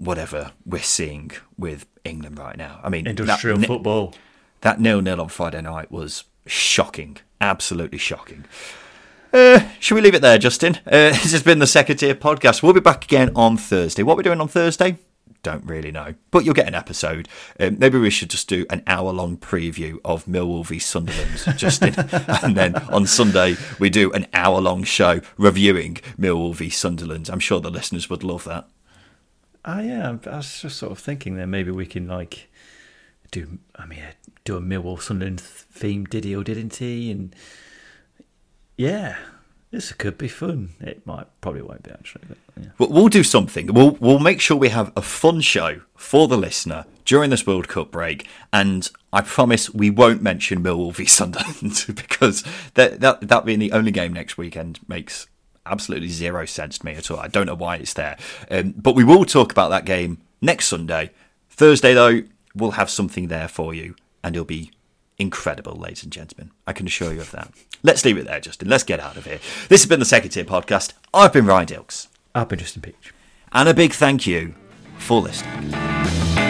whatever we're seeing with England right now. I mean, Industrial ni- football. that nil nil on Friday night was shocking, absolutely shocking. Uh, should we leave it there, Justin? Uh, this has been the second tier podcast. We'll be back again on Thursday. What we're we doing on Thursday? Don't really know, but you'll get an episode. Um, maybe we should just do an hour long preview of Millwall v Sunderland, Justin, and then on Sunday we do an hour long show reviewing Millwall v Sunderland. I'm sure the listeners would love that. Ah, yeah. I was just sort of thinking that maybe we can like do. I mean, do a Millwall Sunderland theme, Diddy or didn't he? And yeah, this could be fun. It might probably won't be actually, but yeah. We'll, we'll do something. We'll we'll make sure we have a fun show for the listener during this World Cup break, and I promise we won't mention Millwall v Sunderland because that that that being the only game next weekend makes absolutely zero sense to me at all. I don't know why it's there, um, but we will talk about that game next Sunday. Thursday though, we'll have something there for you, and it'll be incredible, ladies and gentlemen. I can assure you of that. Let's leave it there, Justin. Let's get out of here. This has been the Second Tier Podcast. I've been Ryan Dilks. I've been Justin Peach. And a big thank you for listening.